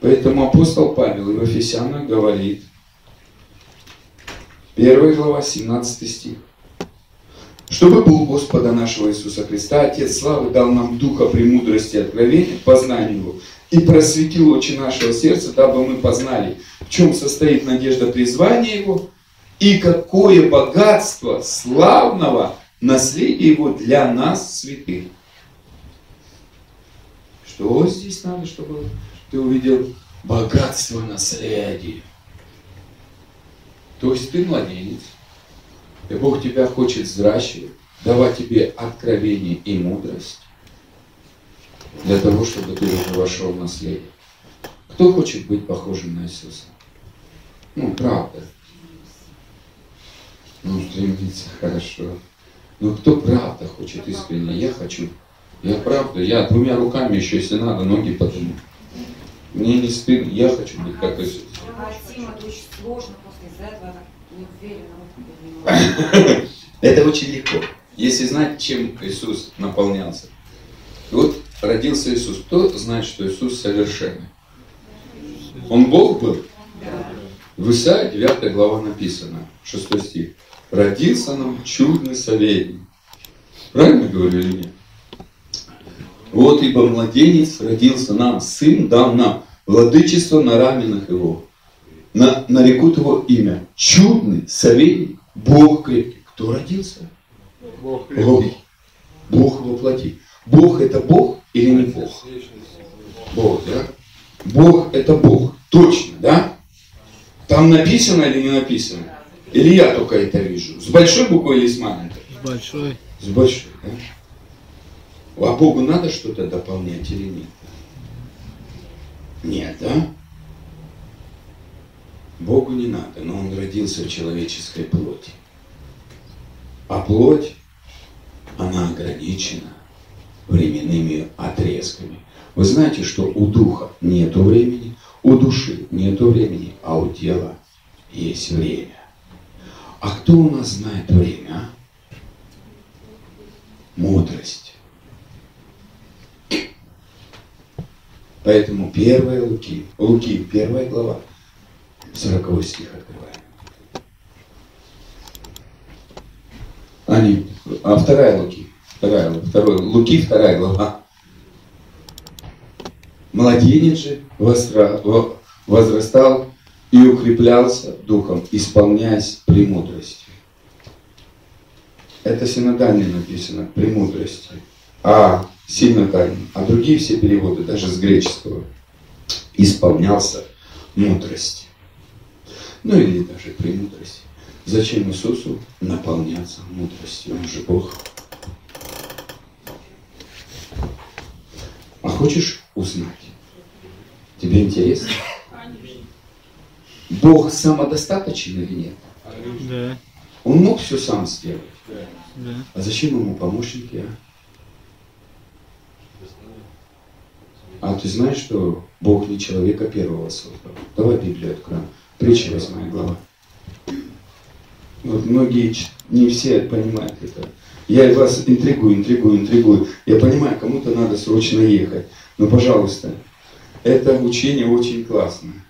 Поэтому апостол Павел в Ефесянах говорит, 1 глава, 17 стих. Чтобы был Господа нашего Иисуса Христа, Отец Славы, дал нам духа премудрости и откровения, познанию Его, и просветил очи нашего сердца, дабы мы познали, в чем состоит надежда призвания Его, и какое богатство славного наследия Его для нас, святых. Что здесь надо, чтобы ты увидел богатство наследия? То есть ты младенец, и Бог тебя хочет взращивать, давать тебе откровение и мудрость для того, чтобы ты уже вошел в наследие. Кто хочет быть похожим на Иисуса? Ну, правда. Ну, стремиться, хорошо. Но кто правда хочет искренне? Я хочу. Я правда, я двумя руками еще, если надо, ноги подниму. Мне не стыдно, я хочу быть как Иисус. Сложно, из-за этого я так не уверена. Это очень легко. Если знать, чем Иисус наполнялся. Вот родился Иисус. Кто знает, что Иисус совершенный? Он Бог был? В Исаии 9 глава написано, 6 стих. Родился нам чудный советник. Правильно говорю или нет? Вот ибо младенец родился нам, сын дал нам, владычество на раменах его. На, нарекут его имя. Чудный советник, Бог крепкий. Кто родился? Бог Бог. Бог воплоти. Бог это Бог или не Бог? Бог, да? Бог это Бог. Точно, да? Там написано или не написано? Или я только это вижу? С большой буквой или с маленькой? большой. С большой, да? А Богу надо что-то дополнять или нет? Нет, да? Богу не надо, но Он родился в человеческой плоти. А плоть, она ограничена временными отрезками. Вы знаете, что у духа нету времени, у души нету времени, а у тела есть время. А кто у нас знает время, а? Мудрость. Поэтому первая Луки, Луки, первая глава, 40 стих открываем. Не, а вторая Луки, вторая, второй, Луки, вторая глава. Младенец же возра- во- возрастал и укреплялся духом, исполняясь премудростью. Это синодально написано, премудростью. А синодально, а другие все переводы, даже с греческого, исполнялся мудростью. Ну или даже премудростью. Зачем Иисусу наполняться мудростью? Он же Бог. А хочешь узнать? Тебе интересно? Бог самодостаточен или нет? Да, Он мог все сам сделать. да. А зачем ему помощники, а? А ты знаешь, что Бог не человека первого создал? Давай Библию откроем. Притча 8 глава. Вот многие, не все понимают это. Я вас интригую, интригую, интригую. Я понимаю, кому-то надо срочно ехать. Но, пожалуйста, это учение очень классное.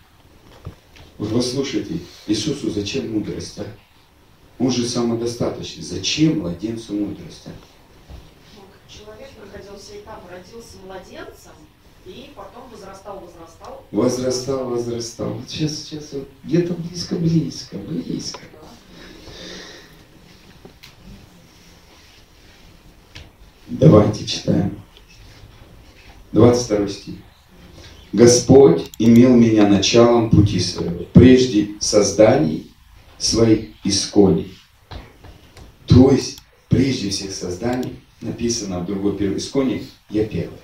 Вот послушайте, Иисусу зачем мудрость, а? Он же самодостаточный. Зачем младенцу мудрость, а? Человек проходил все этапы, родился младенцем, и потом возрастал, возрастал. Возрастал, возрастал. Вот сейчас, сейчас, вот где-то близко, близко, близко. Давайте читаем. 22 стих. Господь имел меня началом пути своего, прежде созданий своих исконий. То есть, прежде всех созданий, написано в другой первой исконе, я первый.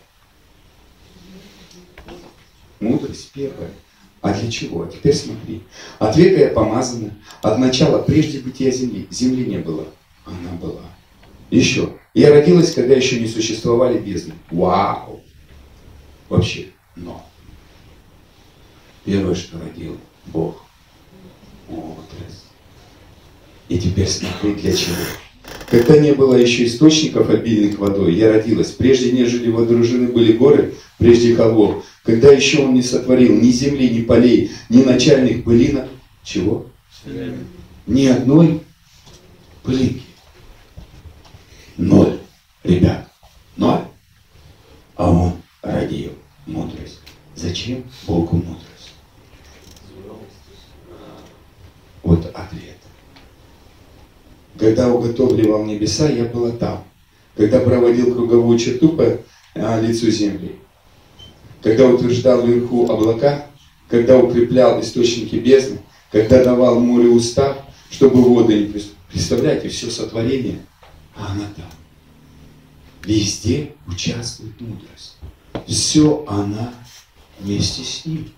Мудрость первая. А для чего? А теперь смотри. От века я помазана. От начала, прежде бытия земли. Земли не было. Она была. Еще. Я родилась, когда еще не существовали бездны. Вау! Вообще. Но. Первое, что родил Бог. Мудрость. И теперь смотри, для чего. Когда не было еще источников обильных водой, я родилась. Прежде, нежели водружены были горы, прежде холмов. Когда еще он не сотворил ни земли, ни полей, ни начальных былинок. Чего? Ни одной пылинки. Ноль. Ребят, ноль. А он родил мудрость. Зачем Богу мудрость? Вот ответ. Когда уготовливал небеса, я была там. Когда проводил круговую черту по а, лицу земли. Когда утверждал вверху облака, когда укреплял источники бездны, когда давал море устав, чтобы воды не. Представляете, все сотворение, а она там. Везде участвует мудрость. Все она вместе с ним.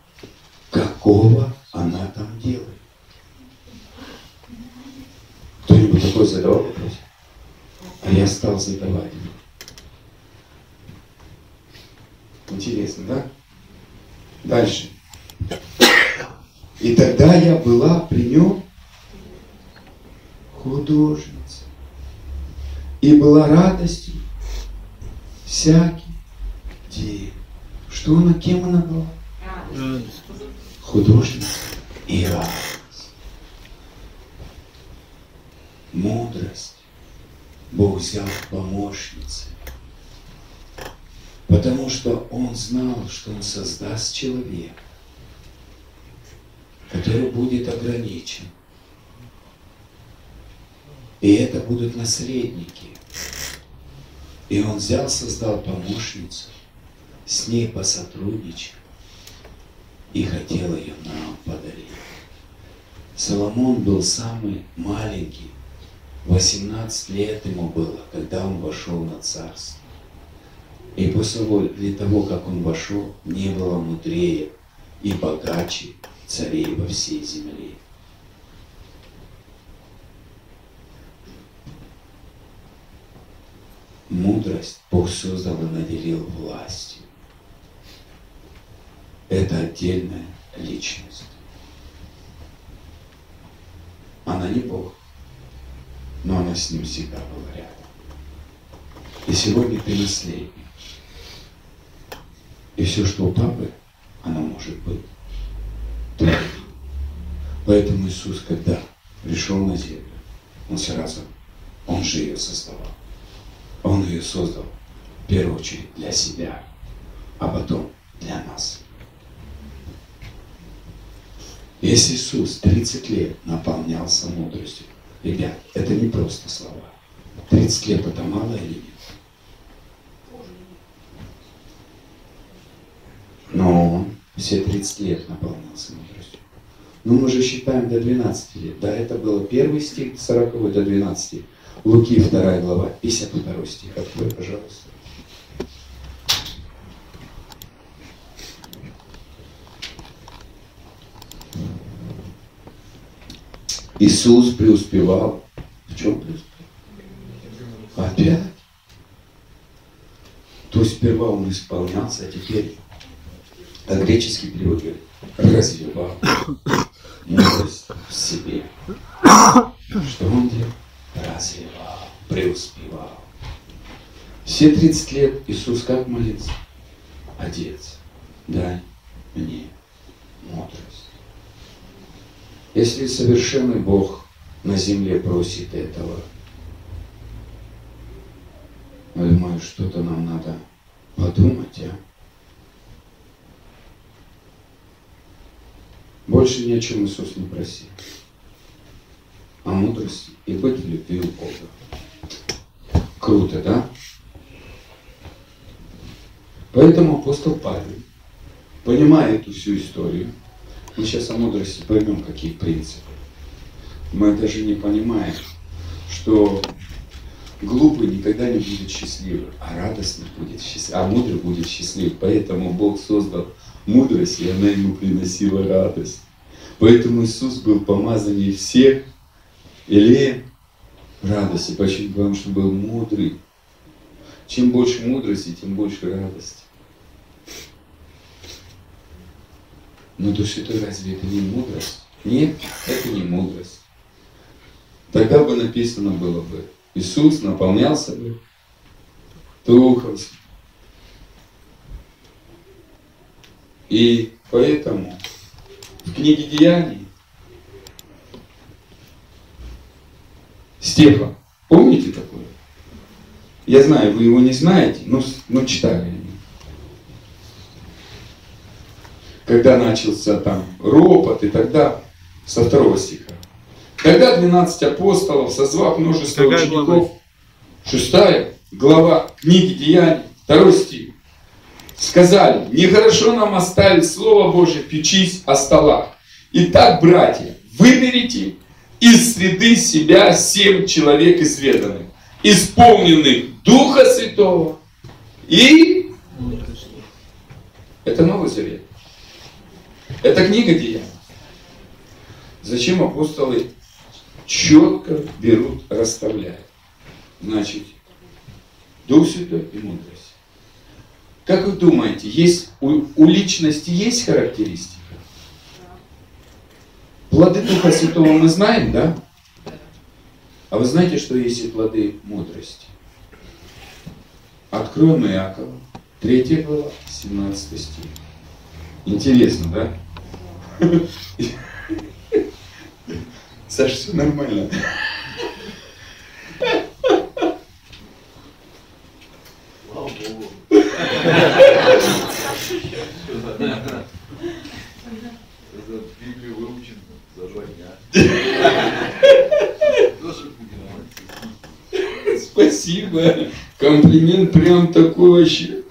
Какого она там делает? Кто-нибудь такой задавал вопрос? А я стал задавать. Интересно, да? Дальше. И тогда я была при нем художница. И была радостью всякий день. Что она, кем она была? Радость. Художница и радость. Мудрость. Бог взял помощницей. Потому что Он знал, что Он создаст человека, который будет ограничен. И это будут наследники. И он взял, создал помощницу, с ней посотрудничал и хотел ее нам подарить. Соломон был самый маленький. 18 лет ему было, когда он вошел на царство. И после того, как он вошел, не было мудрее и богаче царей во всей земле. Мудрость Бог создал и наделил властью. Это отдельная личность. Она не Бог, но она с ним всегда была рядом. И сегодня ты наследник. И все, что у папы, оно может быть твоим. Поэтому Иисус, когда пришел на землю, Он сразу, Он же ее создавал. Он ее создал в первую очередь для себя, а потом для нас. Если Иисус 30 лет наполнялся мудростью, ребят, это не просто слова. 30 лет это мало или нет? Но все 30 лет наполнялся мудростью. Ну, мы же считаем до 12 лет. Да, это было первый стих 40 до 12. Луки 2 глава, 52 стих. Открой, пожалуйста. Иисус преуспевал. В чем преуспевал? Опять. То есть сперва он исполнялся, а теперь а греческий перевод говорит, развивал мудрость в себе. Что он делал? Развивал, преуспевал. Все 30 лет Иисус как молится? Отец, дай мне мудрость. Если совершенный Бог на земле просит этого, я думаю, что-то нам надо подумать, а? Больше ни о чем Иисус не просил. О мудрости и быть в любви у Бога. Круто, да? Поэтому апостол Павел, понимая эту всю историю, мы сейчас о мудрости поймем, какие принципы. Мы даже не понимаем, что глупый никогда не будет счастливым, а радостный будет счастливым, а мудрый будет счастлив. Поэтому Бог создал мудрость, и она ему приносила радость. Поэтому Иисус был помазаннее всех или радости. Почему? Потому что был мудрый. Чем больше мудрости, тем больше радости. Но Святой разве это не мудрость? Нет, это не мудрость. Тогда бы написано было бы, Иисус наполнялся бы Духом. И поэтому в книге Деяний Стефан, помните такое? Я знаю, вы его не знаете, но, но читали. Когда начался там ропот и тогда, со второго стиха. Когда 12 апостолов, созвав множество Какая учеников, глава? шестая глава книги Деяний, второй стих, сказали, нехорошо нам оставить Слово Божие, печись о столах. Итак, братья, выберите из среды себя семь человек изведанных, исполненных Духа Святого и... Это Новый Завет. Это книга Деяний. Зачем апостолы четко берут, расставляют? Значит, Дух Святой и мудрость. Как вы думаете, есть, у, у личности есть характеристика? Плоды Духа Святого мы знаем, да? А вы знаете, что есть и плоды мудрости? Откроем Иакова, 3 глава, 17 стих. Интересно, да? Саша, все нормально. Слава Богу. За Библию выучен за два дня. Тоже будем Спасибо. Комплимент прям такой вообще.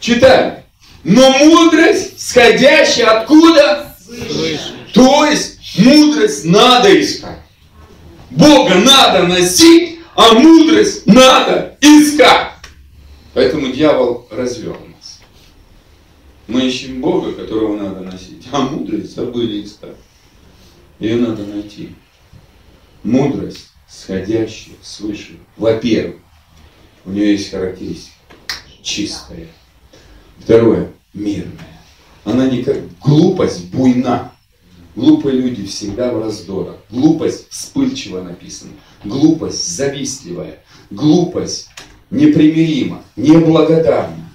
Читаем. Но мудрость, сходящая откуда? То есть мудрость надо искать. Бога надо носить, а мудрость надо искать. Поэтому дьявол развел нас. Мы ищем Бога, которого надо носить, а мудрость забыли искать. Ее надо найти. Мудрость, сходящая свыше. Во-первых, у нее есть характеристика. Чистая. Второе, мирная. Она не как глупость буйна. Глупые люди всегда в раздорах. Глупость вспыльчиво написана. Глупость завистливая. Глупость непримирима, неблагодарна.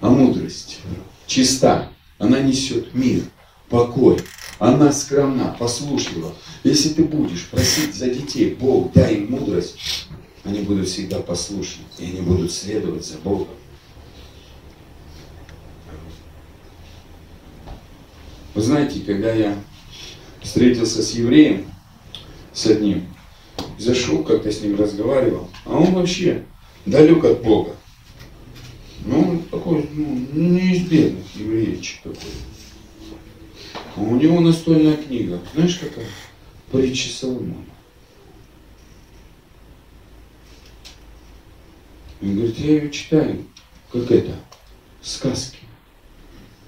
А мудрость чиста. Она несет мир, покой. Она скромна, послушлива. Если ты будешь просить за детей, Бог, дай им мудрость, они будут всегда послушны. И они будут следовать за Богом. Вы знаете, когда я встретился с евреем, с одним, зашел, как-то с ним разговаривал, а он вообще далек от Бога. Ну, он такой, ну, не из бедных евреечек такой. А у него настольная книга, знаешь какая? Притча Соломона. Он говорит, я ее читаю, как это, сказки.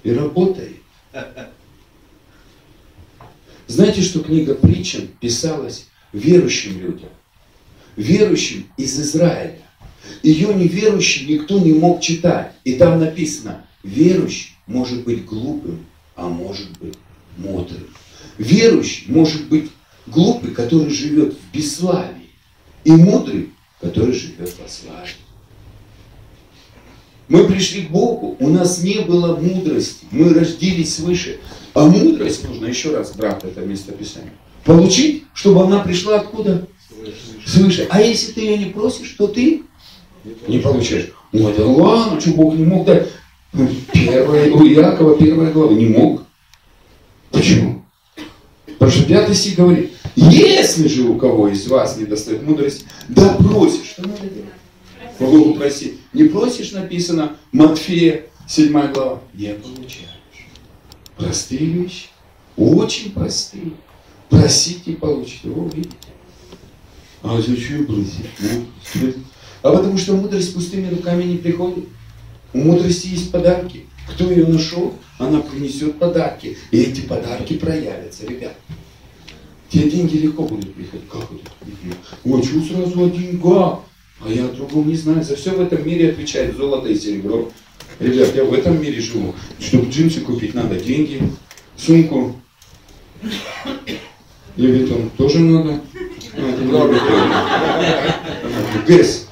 И работает. Знаете, что книга притчен писалась верующим людям? Верующим из Израиля. Ее неверующий никто не мог читать. И там написано, верующий может быть глупым, а может быть мудрым. Верующий может быть глупый, который живет в бесславии, и мудрый, который живет во славе. Мы пришли к Богу, у нас не было мудрости, мы родились свыше. А мудрость нужно, еще раз, брат, это местописание, получить, чтобы она пришла откуда? Свыше. А если ты ее не просишь, то ты не получаешь. Ой, да ладно, что Бог не мог дать? Первая, у Иакова первая глава не мог. Почему? Потому что пятый стих говорит, если же у кого из вас не достает мудрости, да просишь, что надо делать? Богу просить. Не просишь, написано, Матфея, 7 глава, не получаешь. Простые вещи, очень простые. Просите и получите. О, видите? А зачем просить? А потому что мудрость пустыми руками не приходит. У мудрости есть подарки. Кто ее нашел, она принесет подарки. И эти подарки проявятся, ребят. Тебе деньги легко будут приходить. Как это? Ой, сразу о деньгах? А я о другом не знаю. За все в этом мире отвечает золото и серебро. Ребят, я в этом мире живу. Чтобы джинсы купить, надо деньги, сумку. Левитон тоже надо. Ну, это прикольно. ГЭС.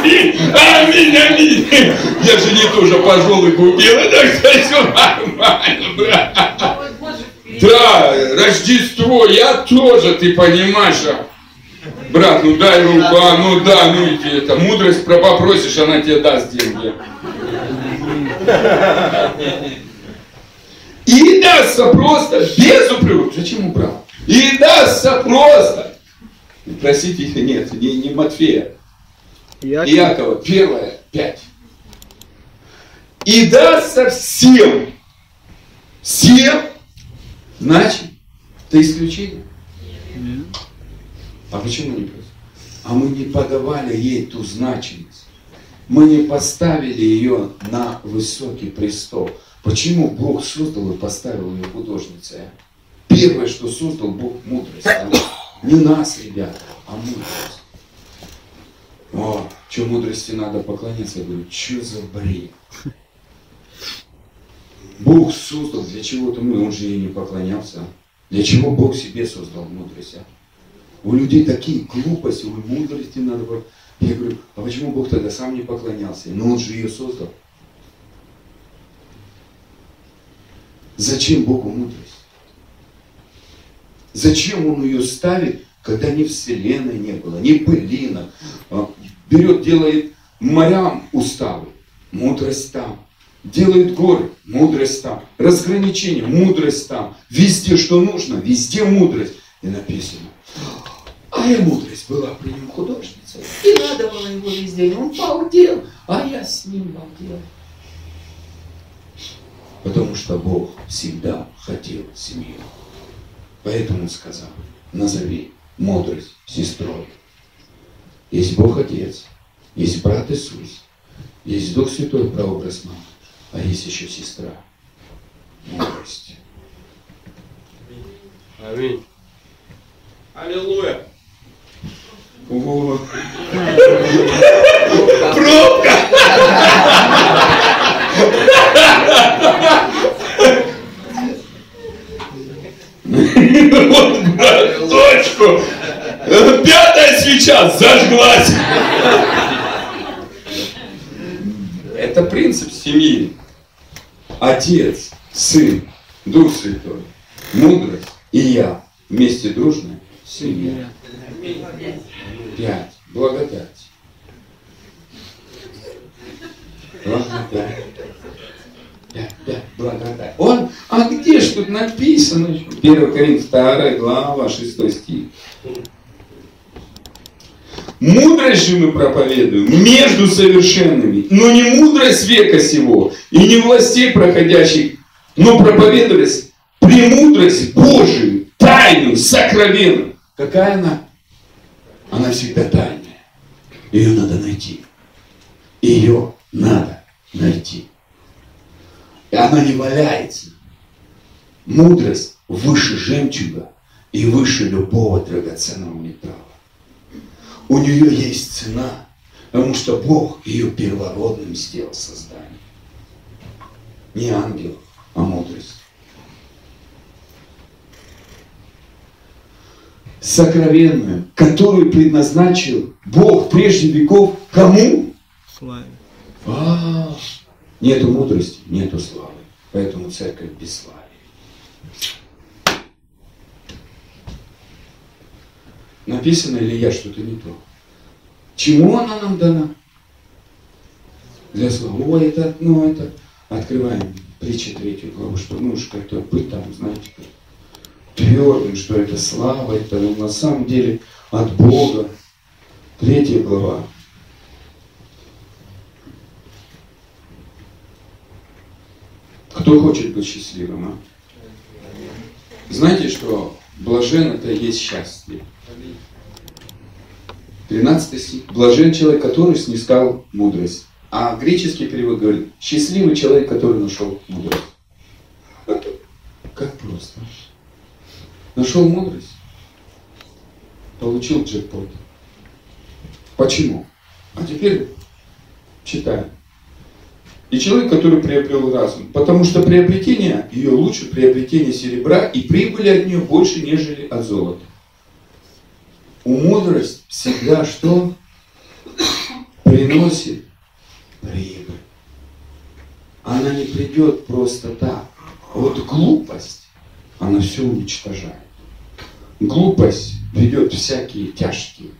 Аминь, аминь, аминь. Я же не тоже пошел и купил, так что все нормально, брат. Новый год же впереди. Да, Рождество, я тоже, ты понимаешь, а? Брат, ну дай руку, а, ну да, ну иди, это, мудрость про попросишь, она тебе даст деньги. И дастся просто, без упреков. Зачем убрал? И дастся просто. Простите, нет, не, не Матфея. Яков. Иакова, первое, пять. И дастся всем. Всем. Значит, это исключение. Нет. А почему не просто? А мы не подавали ей ту значимость. Мы не поставили ее на высокий престол. Почему Бог создал и поставил ее художницей? а? Первое, что создал Бог мудрость. а? Не нас, ребята, а мудрость. О, что мудрости надо поклоняться? Я говорю, что за бред? Бог создал для чего-то мы, он же ей не поклонялся. Для чего Бог себе создал мудрость? А? У людей такие глупости, у мудрости надо было. Я говорю, а почему Бог тогда сам не поклонялся? Ну он же ее создал. Зачем Богу мудрость? Зачем Он ее ставит, когда ни вселенной не было, ни пылинок? А, Берет, делает морям уставы, мудрость там. Делает горы, мудрость там. Разграничение, мудрость там. Везде, что нужно, везде мудрость. И написано, а я мудрость была при нем художница. И надо его везде. И он балдел, а я с ним балдел. Потому что Бог всегда хотел семью. Поэтому он сказал, назови мудрость сестрой. Есть Бог Отец, есть брат Иисус, есть Дух Святой, прообраз мамы, а есть еще сестра. Мудрость. Аминь. Аллилуйя. О. Пробка! Вот, точку! Пятая свеча зажглась! Это принцип семьи. Отец, сын, Дух Святой, мудрость и я вместе дружная семья. Пять. Благодать. Благодать. Пять, пять. Благодать. Он, а где ж тут написано? 1 Коринф 2 глава 6 стих. Мудрость же мы проповедуем между совершенными, но не мудрость века сего и не властей проходящих, но проповедовались премудрость Божию, тайную, сокровенную. Какая она? Она всегда тайная. Ее надо найти. Ее надо найти. И она не валяется. Мудрость выше жемчуга и выше любого драгоценного металла. У нее есть цена, потому что Бог ее первородным сделал создание. Не ангел, а мудрость. Сокровенную, которую предназначил Бог прежде веков кому? Славе. А, нету мудрости, нету славы. Поэтому церковь без славы. Написано или я что-то не то? Чему она нам дана? Для славы. Ой, это, ну, это, открываем притча третью главу, что ну уж как-то быть там, знаете, как твердым, что это слава, это ну, на самом деле от Бога. Третья глава. Кто хочет быть счастливым, а? Знаете, что блажен это и есть счастье. 13 стих. Блажен человек, который снискал мудрость. А греческий перевод говорит, счастливый человек, который нашел мудрость. Как просто. Нашел мудрость. Получил джекпот. Почему? А теперь читаем. И человек, который приобрел разум. Потому что приобретение ее лучше приобретения серебра и прибыли от нее больше, нежели от золота. У мудрость всегда что? Приносит прибыль. Она не придет просто так. Вот глупость, она все уничтожает. Глупость ведет всякие тяжкие.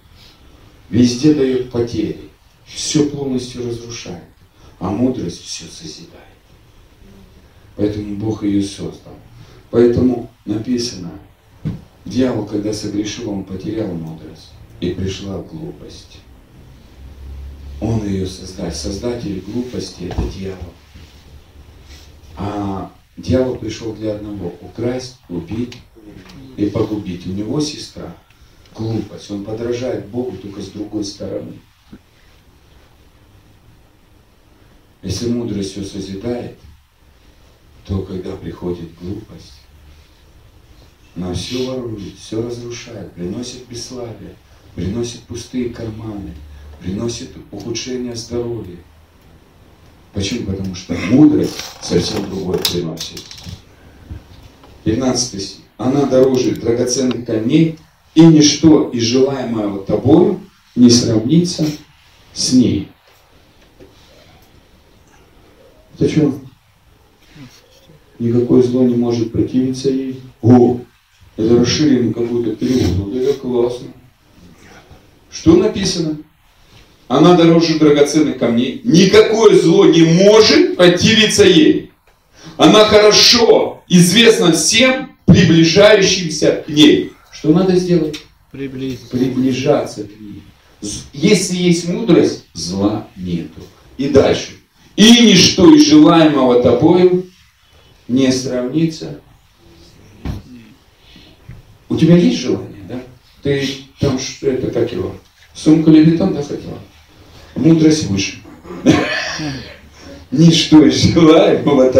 Везде дает потери. Все полностью разрушает. А мудрость все созидает. Поэтому Бог ее создал. Поэтому написано, дьявол, когда согрешил, он потерял мудрость. И пришла глупость. Он ее создал. Создатель глупости это дьявол. А дьявол пришел для одного – украсть, убить и погубить. У него сестра – глупость. Он подражает Богу только с другой стороны. Если мудрость все созидает, то когда приходит глупость, она все ворует, все разрушает, приносит бесславие, приносит пустые карманы, приносит ухудшение здоровья. Почему? Потому что мудрость совсем другое приносит. 15 стих. Она дороже драгоценных камней, и ничто из желаемого тобою не сравнится с ней. Это что? Никакое зло не может противиться ей. О, это расширенный какой-то перевод. Вот это классно. Что написано? Она дороже драгоценных камней. Никакое зло не может противиться ей. Она хорошо известна всем приближающимся к ней. Что надо сделать? Приблизиться. Приближаться к ней. Если есть мудрость, зла нету. И дальше. И ничто из желаемого тобою не сравнится. У тебя есть желание, да? Ты там что это, как его? Сумку левитан, да, хотела? Мудрость выше. Ничто из желаемого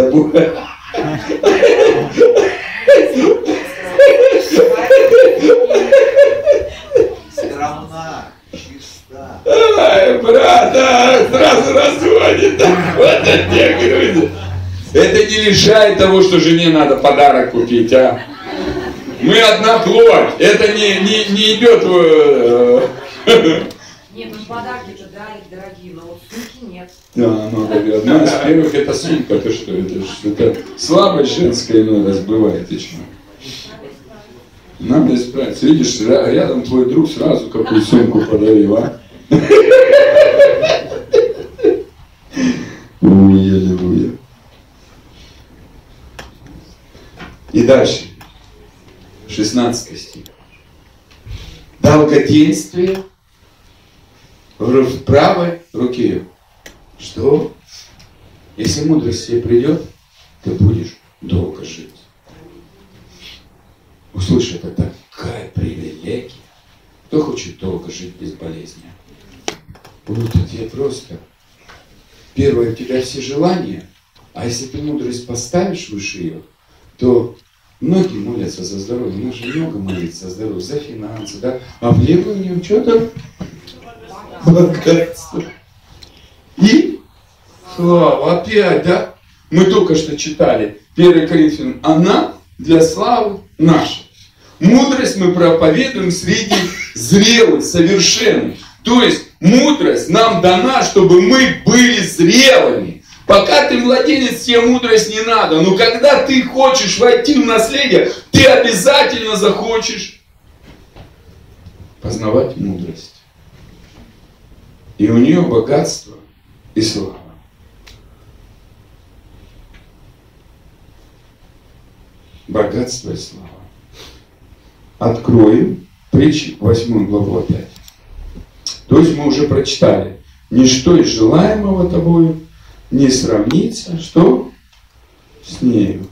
чиста. Ай, брат, а, сразу разводит. Вот это те груди. Это не лишает того, что жене надо подарок купить, а. Мы одна плоть. Это не, не, не идет... э, Нет, ну подарки-то дали дорогие, но вот сумки нет. Да, ну, одна из первых это сумка. Ты что, это, это слабость женская иной раз бывает. Ты что? Надо исправиться. Видишь, ря- рядом твой друг сразу какую сумку подарил, а? Ой, аллилуйя. И дальше. 16 стих. Долгоденствие в правой руке. Что? Если мудрость тебе придет, ты будешь долго жить. Услышь, это такая привилегия. Кто хочет долго жить без болезни? Вот тебе просто. Первое, у тебя все желания, а если ты мудрость поставишь выше ее, то многие молятся за здоровье. Нужно много молиться за здоровье, за финансы, да? А в левую у него что там? Богатство. И слава опять, да? Мы только что читали 1 Коринфянам. Она для славы нашей. Мудрость мы проповедуем среди зрелых, совершенных. То есть мудрость нам дана, чтобы мы были зрелыми. Пока ты младенец, тебе мудрость не надо. Но когда ты хочешь войти в наследие, ты обязательно захочешь познавать мудрость. И у нее богатство и слава. Богатство и слава. Откроем притчи 8 главу опять. То есть мы уже прочитали. Ничто из желаемого тобою не сравнится, что с нею.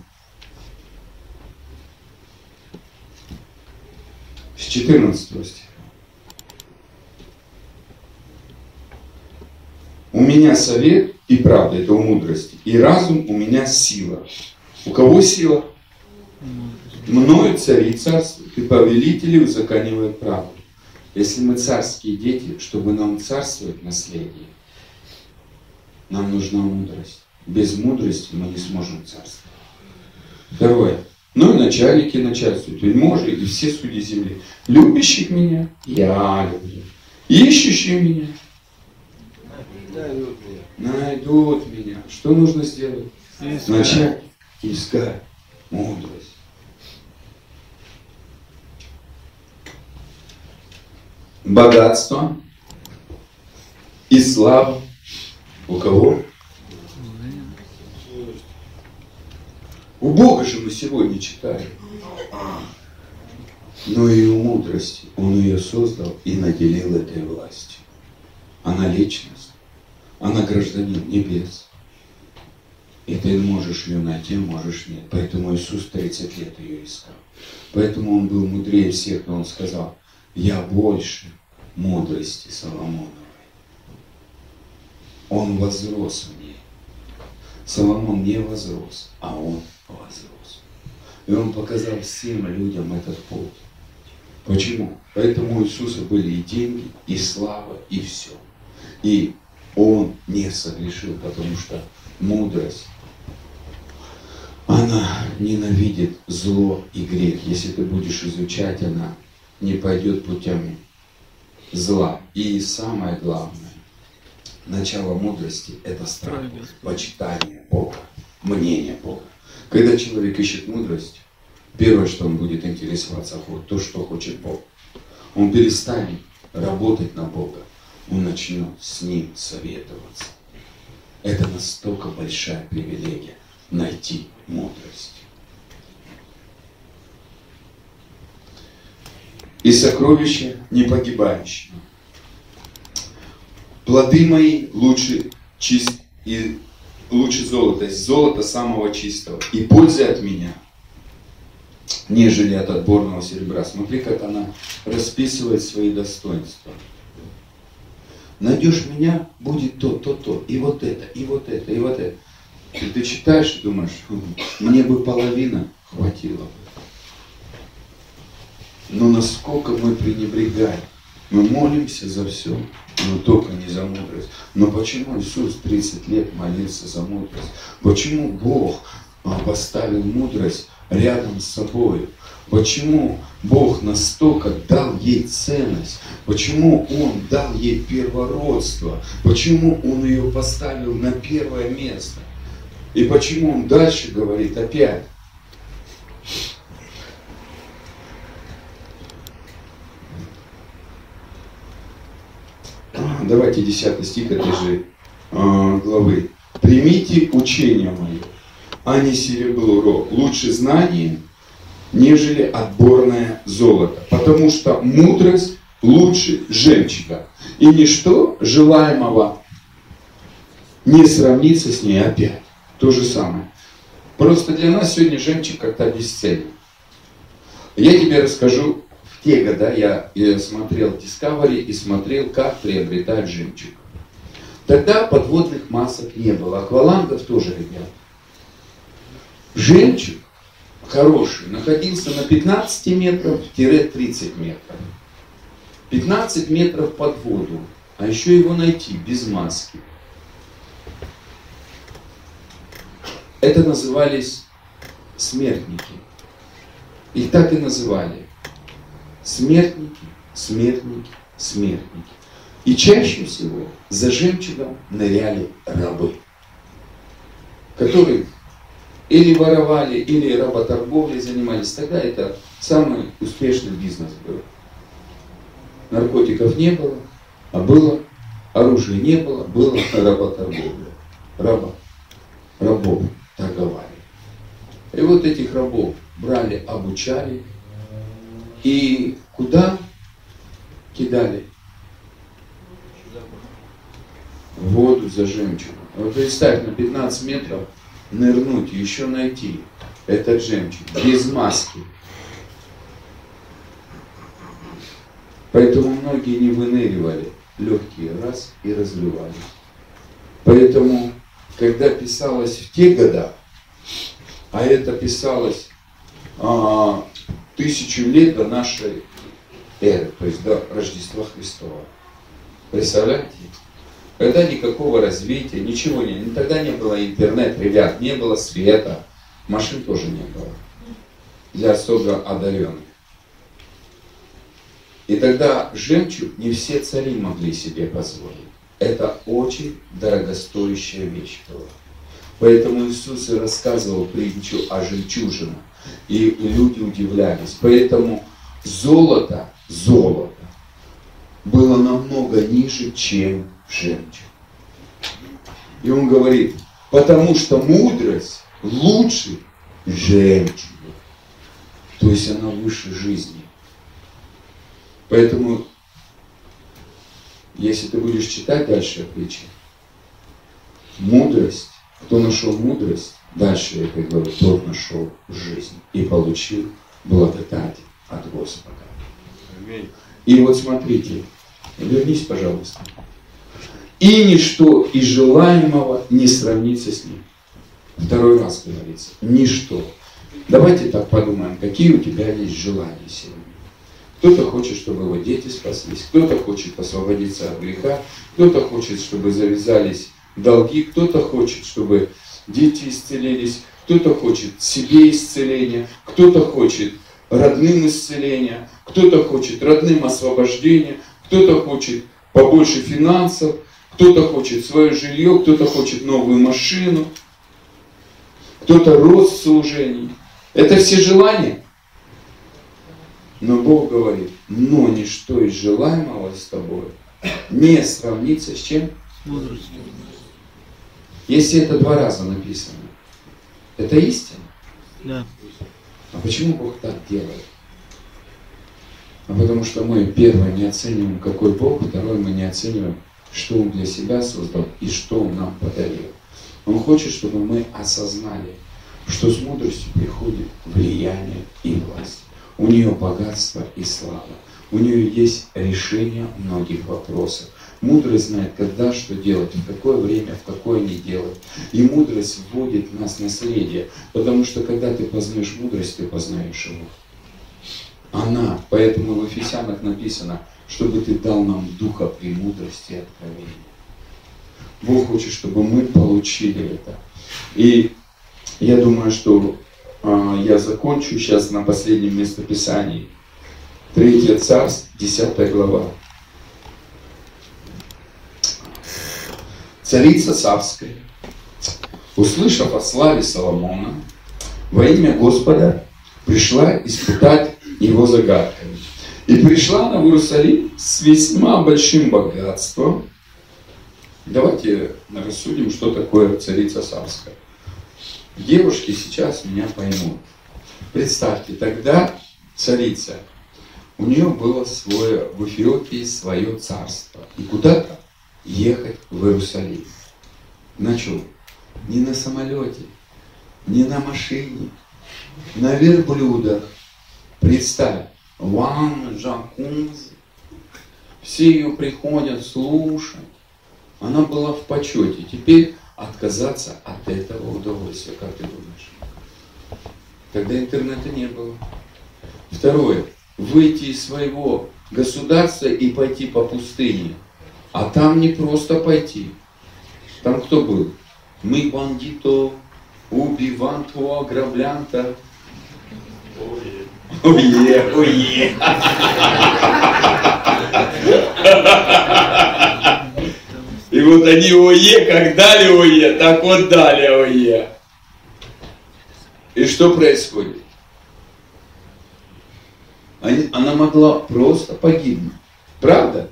С 14 стиха. У меня совет и правда, это у мудрости. И разум у меня сила. У кого сила? Мною цари царствуют, и повелители узаконивают правду. Если мы царские дети, чтобы нам царствовать наследие, нам нужна мудрость. Без мудрости мы не сможем царствовать. Второе. Ну и начальники начальствуют, вельможи и все судьи земли. Любящих меня я люблю. Ищущие меня найдут меня. Что нужно сделать? Начать искать мудрость. Богатство и слава у кого? У Бога же мы сегодня читаем. Но и у мудрости Он ее создал и наделил этой властью. Она личность, она гражданин небес. И ты можешь ее найти, можешь нет. Поэтому Иисус 30 лет ее искал. Поэтому он был мудрее всех, но он сказал, я больше мудрости Соломоновой. Он возрос в ней. Соломон не возрос, а он возрос. И он показал всем людям этот путь. Почему? Поэтому у Иисуса были и деньги, и слава, и все. И он не согрешил, потому что мудрость, она ненавидит зло и грех. Если ты будешь изучать, она не пойдет путями зла. И самое главное, начало мудрости – это страх, почитание Бога, мнение Бога. Когда человек ищет мудрость, первое, что он будет интересоваться, то, что хочет Бог. Он перестанет работать на Бога, он начнет с Ним советоваться. Это настолько большая привилегия найти мудрость. И сокровища не погибающие. Плоды мои лучше чист и лучше золота, золото самого чистого. И пользы от меня, нежели от отборного серебра. Смотри, как она расписывает свои достоинства. Найдешь меня, будет то, то, то, и вот это, и вот это, и вот это. И ты читаешь и думаешь, «Хм, мне бы половина хватило бы. Но насколько мы пренебрегаем. Мы молимся за все, но только не за мудрость. Но почему Иисус 30 лет молился за мудрость? Почему Бог а, поставил мудрость рядом с собой? Почему Бог настолько дал ей ценность? Почему Он дал ей первородство? Почему Он ее поставил на первое место? И почему Он дальше говорит опять? Давайте 10 стих этой же э, главы. «Примите учение мое, а не серебро, лучше знание, нежели отборное золото, потому что мудрость лучше жемчуга, и ничто желаемого не сравнится с ней опять. То же самое. Просто для нас сегодня жемчуг как-то бесценен. Я тебе расскажу, те года я, смотрел Discovery и смотрел, как приобретать жемчуг. Тогда подводных масок не было, аквалангов тоже, ребят. Жемчуг хороший находился на 15 метров-30 метров. 15 метров под воду, а еще его найти без маски. Это назывались смертники. Их так и называли. Смертники, смертники, смертники. И чаще всего за жемчугом ныряли рабы, которые или воровали, или работорговлей занимались. Тогда это самый успешный бизнес был. Наркотиков не было, а было оружия не было, было работорговля. Раба, рабов торговали. И вот этих рабов брали, обучали. И куда кидали? Воду за жемчугом. Вот представь, на 15 метров нырнуть, еще найти этот жемчуг без маски. Поэтому многие не выныривали легкие раз и разрывались. Поэтому, когда писалось в те года, а это писалось а, тысячу лет до нашей эры, то есть до Рождества Христова. Представляете? Когда никакого развития, ничего не было. Тогда не было интернет, ребят, не было света. Машин тоже не было. Для особо одаренных. И тогда жемчуг не все цари могли себе позволить. Это очень дорогостоящая вещь была. Поэтому Иисус и рассказывал притчу о жемчужинах. И люди удивлялись. Поэтому золото, золото было намного ниже, чем жемчуг. И он говорит, потому что мудрость лучше жемчуга. То есть она выше жизни. Поэтому, если ты будешь читать дальше о притче, мудрость, кто нашел мудрость, дальше я как говорю, тот нашел жизнь и получил благодать от Господа. Аминь. И вот смотрите, вернись, пожалуйста. И ничто из желаемого не сравнится с ним. Второй раз говорится, ничто. Давайте так подумаем, какие у тебя есть желания сегодня. Кто-то хочет, чтобы его дети спаслись, кто-то хочет освободиться от греха, кто-то хочет, чтобы завязались долги, кто-то хочет, чтобы дети исцелились, кто-то хочет себе исцеления, кто-то хочет родным исцеления, кто-то хочет родным освобождения, кто-то хочет побольше финансов, кто-то хочет свое жилье, кто-то хочет новую машину, кто-то рост служений. Это все желания. Но Бог говорит, но ничто из желаемого с тобой не сравнится с чем? Мудростью. Если это два раза написано, это истина. Да. А почему Бог так делает? А потому что мы, первое, не оцениваем, какой Бог, второе, мы не оцениваем, что Он для себя создал и что Он нам подарил. Он хочет, чтобы мы осознали, что с мудростью приходит влияние и власть. У нее богатство и слава. У нее есть решение многих вопросов. Мудрость знает, когда что делать, в какое время, в какое не делать. И мудрость вводит нас наследие. Потому что когда ты познаешь мудрость, ты познаешь его. Она, поэтому в Ефесянах написано, чтобы ты дал нам духа премудрости и откровения. Бог хочет, чтобы мы получили это. И я думаю, что а, я закончу сейчас на последнем местописании. Третье царство, 10 глава. Царица Савская, услышав о славе Соломона, во имя Господа пришла испытать его загадками. И пришла она в Иерусалим с весьма большим богатством. Давайте рассудим, что такое царица Савская. Девушки сейчас меня поймут. Представьте, тогда царица, у нее было свое, в Эфиопии свое царство. И куда-то ехать в Иерусалим. На чем? Не на самолете, не на машине, на верблюдах. Представь, ванна, джакузи. Все ее приходят слушать. Она была в почете. Теперь отказаться от этого удовольствия, как ты думаешь? Тогда интернета не было. Второе. Выйти из своего государства и пойти по пустыне. А там не просто пойти. Там кто был? Мы бандито, убиванто, ограблянто. Ое, ое. И вот они ое, как дали ое, так вот дали ое. И что происходит? Они- она могла просто погибнуть. Правда?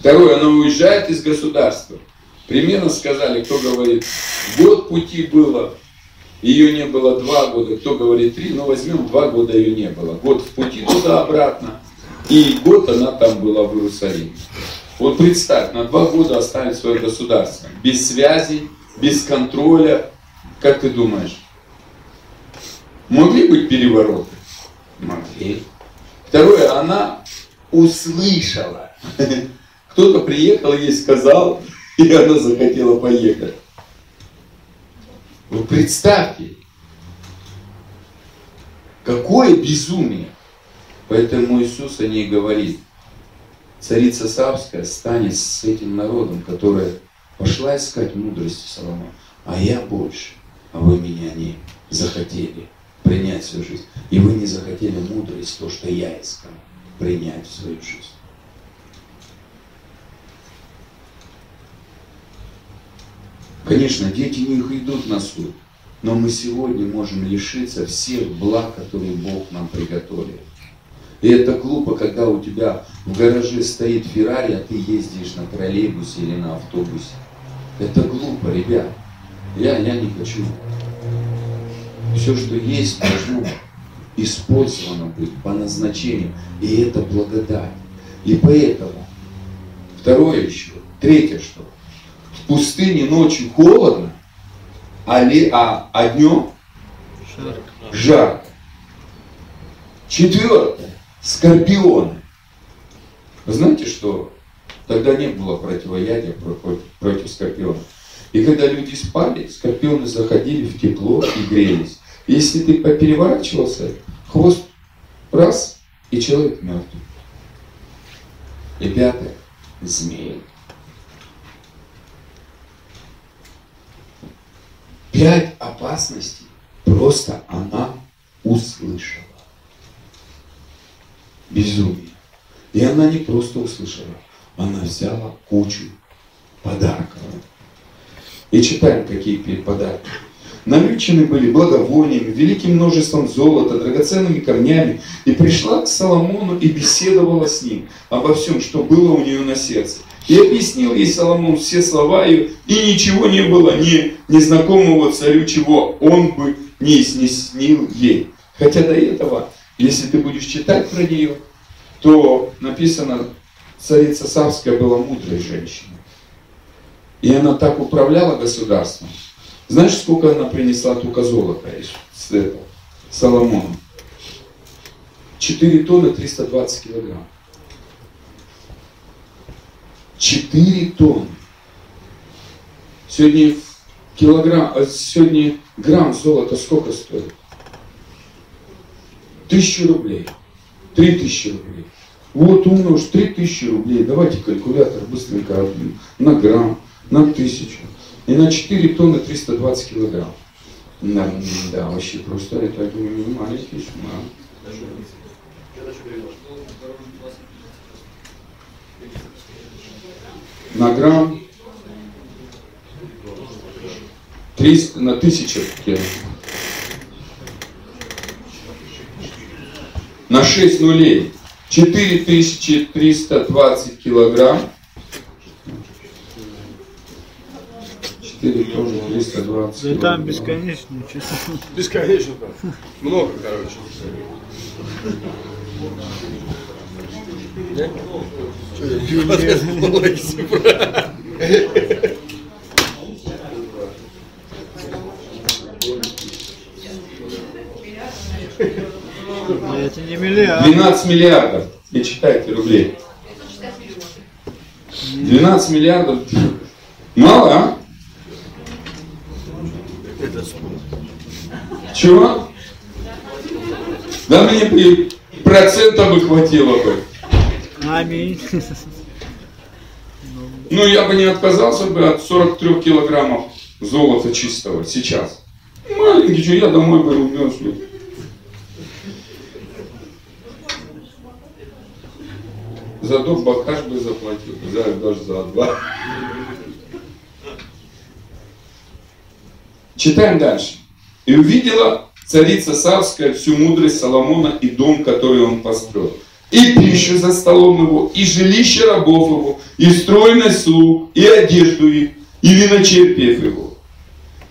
Второе, она уезжает из государства. Примерно сказали, кто говорит, год пути было, ее не было два года, кто говорит три, но возьмем два года ее не было. Год в пути туда-обратно, и год она там была в Иерусалиме. Вот представь, на два года оставить свое государство. Без связи, без контроля. Как ты думаешь? Могли быть перевороты? Могли. Второе, она услышала. Кто-то приехал, ей сказал, и она захотела поехать. Вы представьте, какое безумие. Поэтому Иисус о ней говорит. царица Савская станет с этим народом, которая пошла искать мудрости Соломона, а я больше, а вы меня не захотели принять в свою жизнь. И вы не захотели мудрость, то, что я искал, принять в свою жизнь. Конечно, дети не идут на суд, но мы сегодня можем лишиться всех благ, которые Бог нам приготовил. И это глупо, когда у тебя в гараже стоит Феррари, а ты ездишь на троллейбусе или на автобусе. Это глупо, ребят. Я, я не хочу. Все, что есть, должно использовано быть по назначению. И это благодать. И поэтому, второе еще, третье что, пустыне ночью холодно, а, ли, а, а днем жарко. Четвертое, скорпионы. Вы знаете, что тогда не было противоядия против, против скорпионов. И когда люди спали, скорпионы заходили в тепло и грелись. Если ты переворачивался, хвост раз, и человек мертвый. И пятое, змеи. Пять опасностей просто она услышала. Безумие. И она не просто услышала, она взяла кучу подарков. И читаем, какие подарки. Намечены были благовониями, великим множеством золота, драгоценными корнями. И пришла к Соломону и беседовала с ним обо всем, что было у нее на сердце. И объяснил ей Соломон все слова ее, и ничего не было ни незнакомого царю, чего он бы не снеснил ей. Хотя до этого, если ты будешь читать про нее, то написано, царица Савская была мудрой женщиной. И она так управляла государством. Знаешь, сколько она принесла только золота с этого, Соломону? 4 тонны 320 килограмм. 4 тонны. Сегодня килограмм, а сегодня грамм золота сколько стоит? Тысячу рублей. Три тысячи рублей. Вот умножь три тысячи рублей. Давайте калькулятор быстренько на грамм на тысячу. И на 4 тонны 320 килограмм. Да, да вообще просто это не маленький сумма. На грамм 300 на тысячу на 6 нулей 4320 килограмм 4 тоже 320 Да там килограмм. бесконечно, честно. Бесконечно. Много, короче. Это не миллиард. 12 миллиардов. Не читайте рублей. 12 миллиардов. Мало, а? Чего? Да мне при процента бы хватило бы. Аминь. Ну, я бы не отказался бы от 43 килограммов золота чистого сейчас. Маленький, что я домой бы унес. бы. Зато бакаш бы заплатил, за, даже за два. Читаем дальше. И увидела царица Савская всю мудрость Соломона и дом, который он построил. И пищу за столом его, и жилище рабов его, и стройность слуг, и одежду их, и виночерпиев его,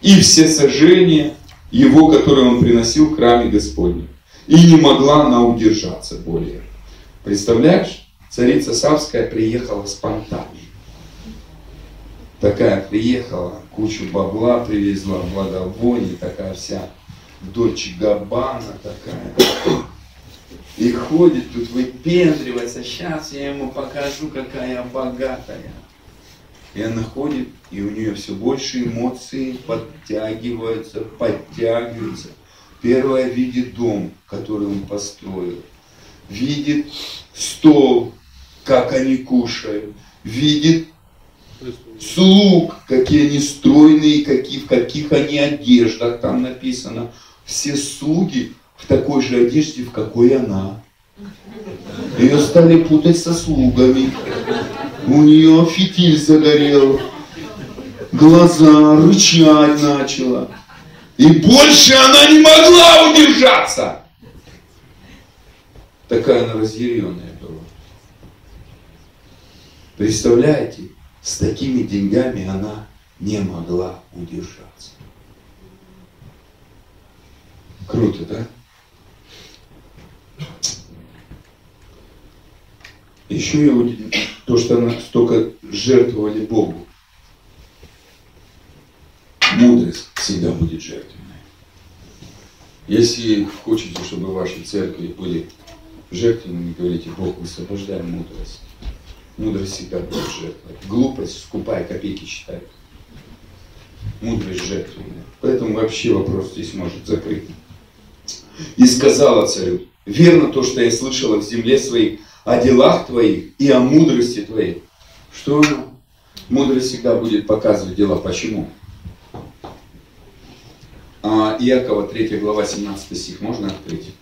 и все сожжения его, которые он приносил в храме Господнем. И не могла она удержаться более. Представляешь? Царица Савская приехала спонтанно. Такая приехала, кучу бабла привезла, благовоний, такая вся дочь Габбана такая. И ходит тут выпендривается, сейчас я ему покажу, какая я богатая. И она ходит, и у нее все больше эмоций подтягиваются, подтягиваются. Первое видит дом, который он построил. Видит стол, как они кушают, видит слуг, какие они стройные, какие, в каких они одеждах, там написано. Все слуги в такой же одежде, в какой она. Ее стали путать со слугами. У нее фитиль загорел. Глаза рычать начала. И больше она не могла удержаться. Такая она разъяренная была. Представляете, с такими деньгами она не могла удержаться. Круто, да? Еще я удивлен, то, что она столько жертвовали Богу. Мудрость всегда будет жертвенной. Если хотите, чтобы ваши церкви были жертвенными, говорите, Бог, высвобождай мудрость. Мудрость всегда будет жертвовать. Глупость, скупая копейки считает. Мудрость жертвенная. Поэтому вообще вопрос здесь может закрыть. И сказала царю, верно то, что я слышала в земле своей, о делах твоих и о мудрости твоей. Что она? Мудрость всегда будет показывать дела. Почему? А, Иакова 3 глава 17 стих можно открыть?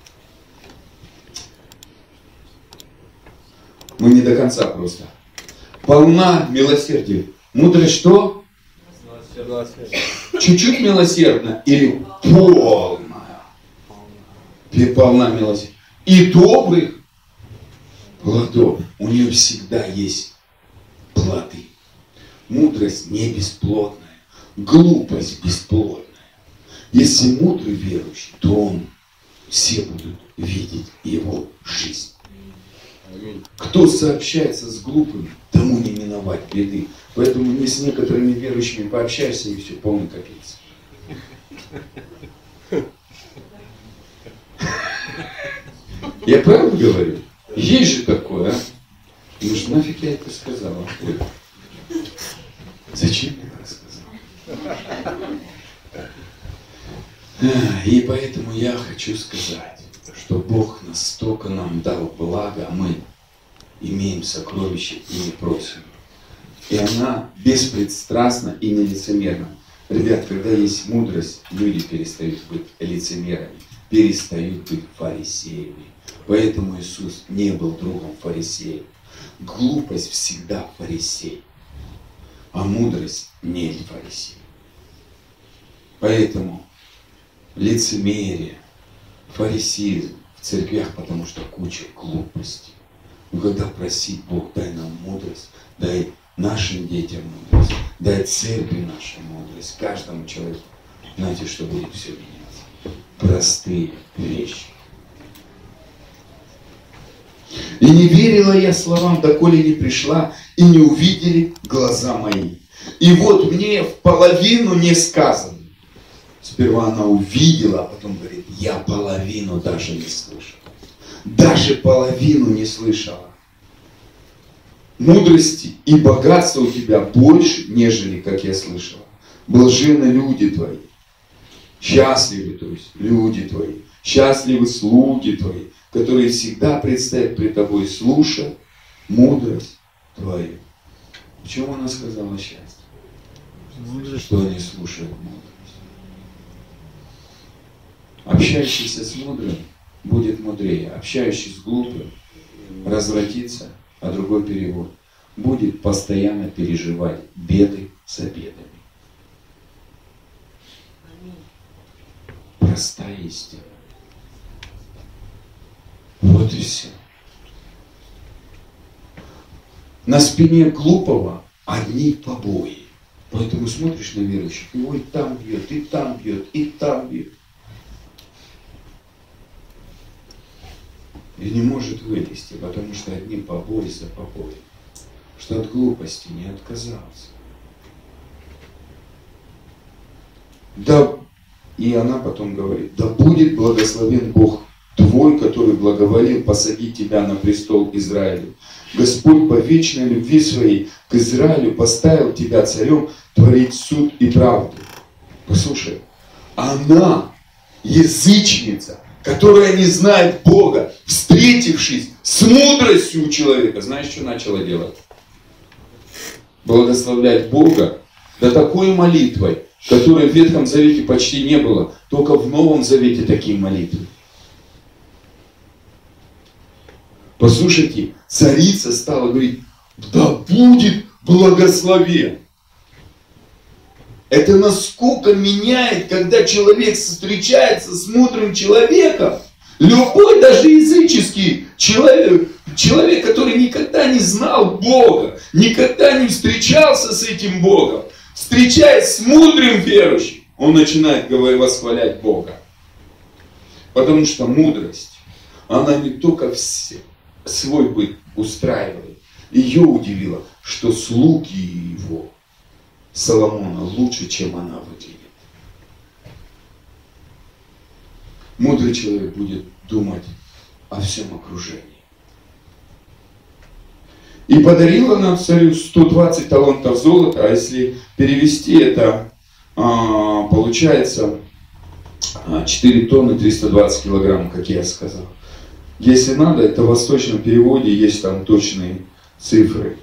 Мы не до конца просто. Полна милосердия. Мудрость что? Чуть-чуть милосердна или полная? Полна милосердия. И добрых плодов. У нее всегда есть плоды. Мудрость не бесплодная. Глупость бесплодная. Если мудрый верующий, то он все будут видеть его жизнь. Кто сообщается с глупыми, тому не миновать беды. Поэтому не с некоторыми верующими пообщаешься, и все, полный капец. Я правду говорю? Есть же такое, а? Ну что нафиг я это сказала? Зачем я это сказал? И поэтому я хочу сказать, что Бог настолько нам дал благо, а мы имеем сокровища и не просим. И она беспредстрастна и нелицемерна. Ребят, когда есть мудрость, люди перестают быть лицемерами, перестают быть фарисеями. Поэтому Иисус не был другом фарисеев. Глупость всегда фарисей, а мудрость не фарисей. Поэтому лицемерие, фарисеизм в церквях, потому что куча глупости. Но когда просить Бог, дай нам мудрость, дай нашим детям мудрость, дай церкви нашей мудрость, каждому человеку, знаете, что будет все меняться. Простые вещи. И не верила я словам, доколе не пришла, и не увидели глаза мои. И вот мне в половину не сказано. Сперва она увидела, а потом говорит, я половину даже не слышала. Даже половину не слышала. Мудрости и богатства у тебя больше, нежели, как я слышала. Блажены люди твои. Счастливы, то есть, люди твои. Счастливы слуги твои, которые всегда предстоят пред тобой, слуша мудрость твою. Почему она сказала счастье? Мудрость. Что они слушают мудрость. Общающийся с мудрым будет мудрее. Общающийся с глупым развратится, а другой перевод. Будет постоянно переживать беды за бедами. Простая истина. Вот и все. На спине глупого одни побои. Поэтому смотришь на верующих, его и там бьет, и там бьет, и там бьет. И не может вылезти, потому что одни побои за побои. Что от глупости не отказался. Да, и она потом говорит, да будет благословен Бог твой, который благоволил посадить тебя на престол Израилю. Господь по вечной любви своей к Израилю поставил тебя царем творить суд и правду. Послушай, она язычница, которая не знает Бога, встретившись с мудростью у человека, знаешь, что начала делать? Благословлять Бога, да такой молитвой, которой в Ветхом Завете почти не было, только в Новом Завете такие молитвы. Послушайте, царица стала говорить, да будет благословен. Это насколько меняет, когда человек встречается с мудрым человеком. Любой, даже языческий человек, человек, который никогда не знал Бога, никогда не встречался с этим Богом, встречаясь с мудрым верующим, он начинает говорить, восхвалять Бога. Потому что мудрость, она не только все, свой быт устраивает. Ее удивило, что слуги его, Соломона, лучше, чем она выглядит. Мудрый человек будет думать о всем окружении. И подарила нам царю 120 талантов золота, а если перевести это, а, получается 4 тонны 320 килограмм, как я сказал. Если надо, это в восточном переводе есть там точные цифры.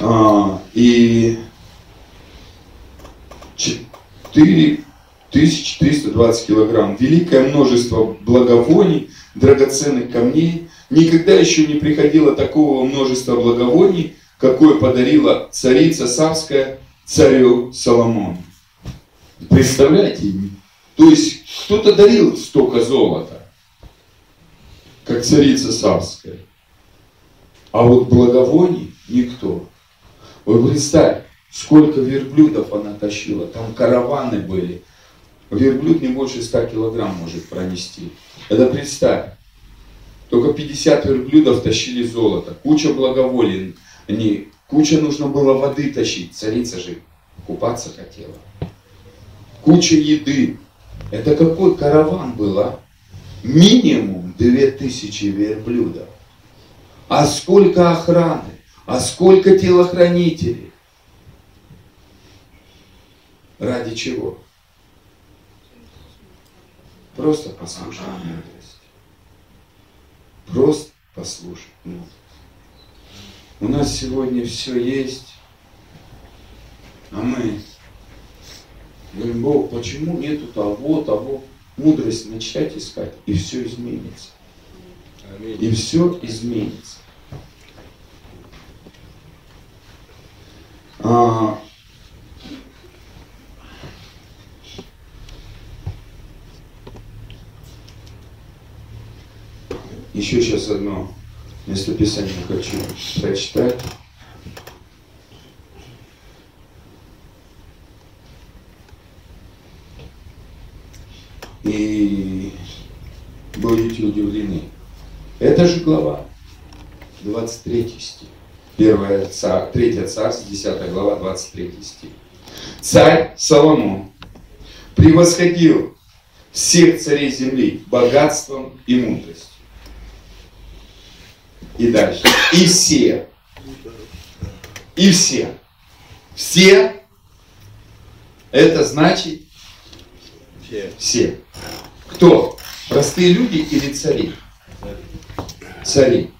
А, и 4320 килограмм. Великое множество благовоний, драгоценных камней. Никогда еще не приходило такого множества благовоний, какое подарила царица Савская царю Соломону. Представляете? То есть кто-то дарил столько золота, как царица Савская. А вот благовоний никто. Вот представь, сколько верблюдов она тащила. Там караваны были. Верблюд не больше 100 килограмм может пронести. Это представь. Только 50 верблюдов тащили золото. Куча благоволий. Они, куча нужно было воды тащить. Царица же купаться хотела. Куча еды. Это какой караван был, а? Минимум 2000 верблюдов. А сколько охраны? А сколько телохранителей? Ради чего? Просто послушать. Просто послушать мудрость. У нас сегодня все есть, а мы говорим, Бог, почему нету того, того? Мудрость начать искать, и все изменится. И все изменится. А, еще сейчас одно местописание хочу прочитать. И будете удивлены. Это же глава, 23 стих. Первая царь, третья царство, 10 глава, 23 стих. Царь Соломон превосходил всех царей земли богатством и мудростью. И дальше. И все. И все. Все. Это значит Все. все. Кто? Простые люди или цари? Цари.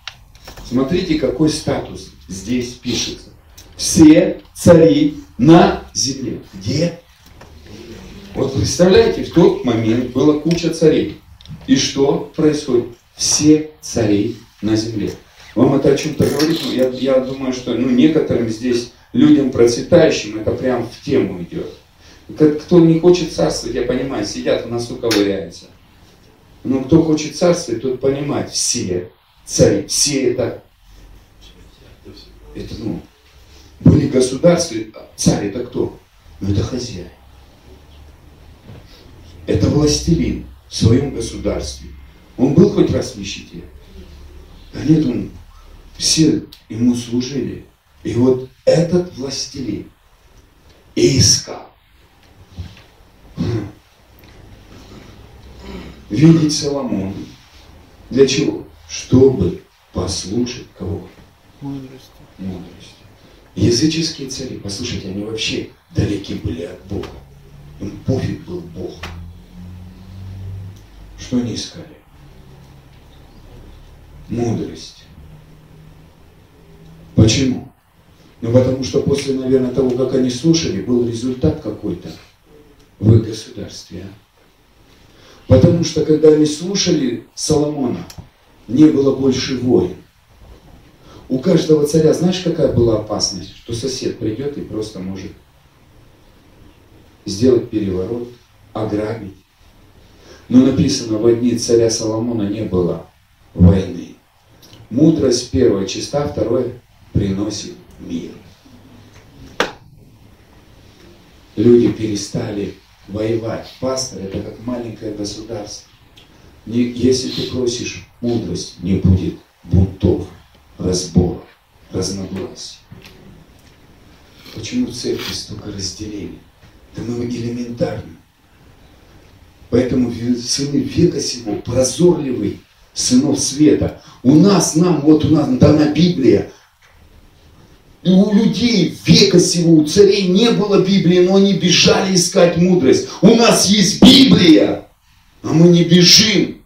Смотрите, какой статус здесь пишется. Все цари на земле. Где? Вот представляете, в тот момент была куча царей. И что происходит? Все цари на земле. Вам это о чем-то говорит? Ну, я, я думаю, что ну, некоторым здесь людям процветающим это прям в тему идет. Кто не хочет царствовать, я понимаю, сидят в носу ковыряются. Но кто хочет царствовать, тот понимает, все цари, все это, это ну, были государства, а царь это кто? Ну это хозяин. Это властелин в своем государстве. Он был хоть раз в нищете? Да нет, он, все ему служили. И вот этот властелин и искал. Видеть Соломона. Для чего? Чтобы послушать кого? Мудрость. Мудрость. Языческие цари, послушайте, они вообще далеки были от Бога. Им пофиг был Бог. Что они искали? Мудрость. Почему? Ну, потому что после, наверное, того, как они слушали, был результат какой-то в их государстве. а? Потому что, когда они слушали Соломона, не было больше войн. У каждого царя, знаешь, какая была опасность? Что сосед придет и просто может сделать переворот, ограбить. Но написано, в дни царя Соломона не было войны. Мудрость первая чиста, второе приносит мир. Люди перестали воевать. Пастор это как маленькое государство. Если ты просишь мудрость, не будет бунтов, разборов, разногласий. Почему в церкви столько разделений? Да мы элементарно. Поэтому сыны века сего прозорливый сынов света. У нас, нам, вот у нас дана Библия. У людей века сего, у царей не было Библии, но они бежали искать мудрость. У нас есть Библия, а мы не бежим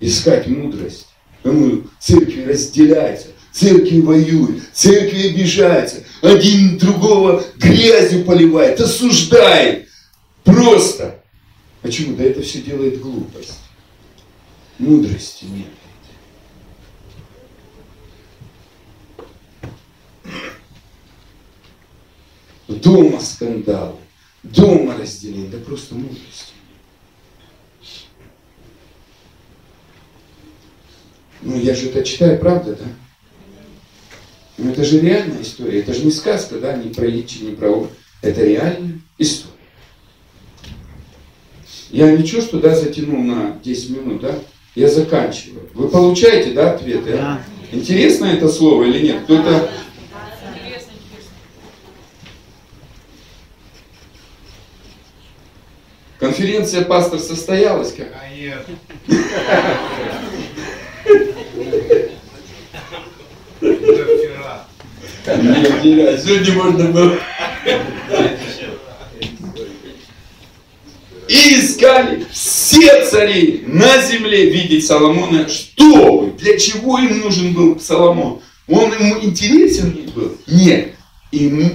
искать мудрость. Потому церкви разделяются, церкви воюют, церкви обижаются, один другого грязью поливает, осуждает. Просто. Почему? Да это все делает глупость. Мудрости нет. Дома скандалы, дома разделение, да просто мудрости. Ну, я же это читаю, правда, да? Ну, это же реальная история, это же не сказка, да, не про Ичи, не про Ор. Это реальная история. Я ничего, что, да, затянул на 10 минут, да? Я заканчиваю. Вы получаете, да, ответы? а? Интересно это слово или нет? Кто-то... Конференция пастор состоялась как? Нет, сегодня можно было. И искали все цари на земле видеть Соломона. Что вы? Для чего им нужен был Соломон? Он ему интересен был? Нет. Ему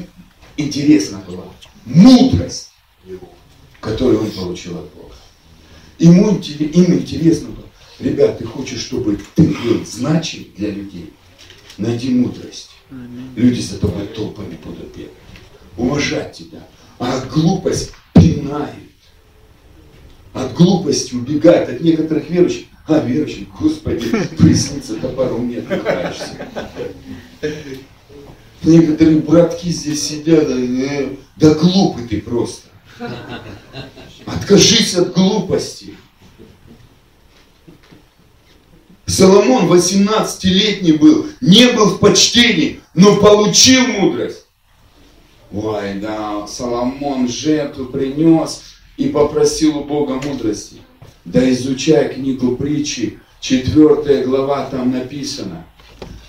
интересна была мудрость, которую он получил от Бога. Ему, им интересно было. Ребят, ты хочешь, чтобы ты был значим для людей? Найди мудрость. Люди за тобой толпами будут бегать. Уважать тебя. А глупость пинает. От глупости убегает от некоторых верующих. А верующих, Господи, приснится топором не отрываешься. Некоторые братки здесь сидят, да глупый ты просто. Откажись от глупости. Соломон 18-летний был, не был в почтении, но получил мудрость. Ой, да, Соломон жертву принес и попросил у Бога мудрости. Да изучай книгу притчи, четвертая глава, там написано.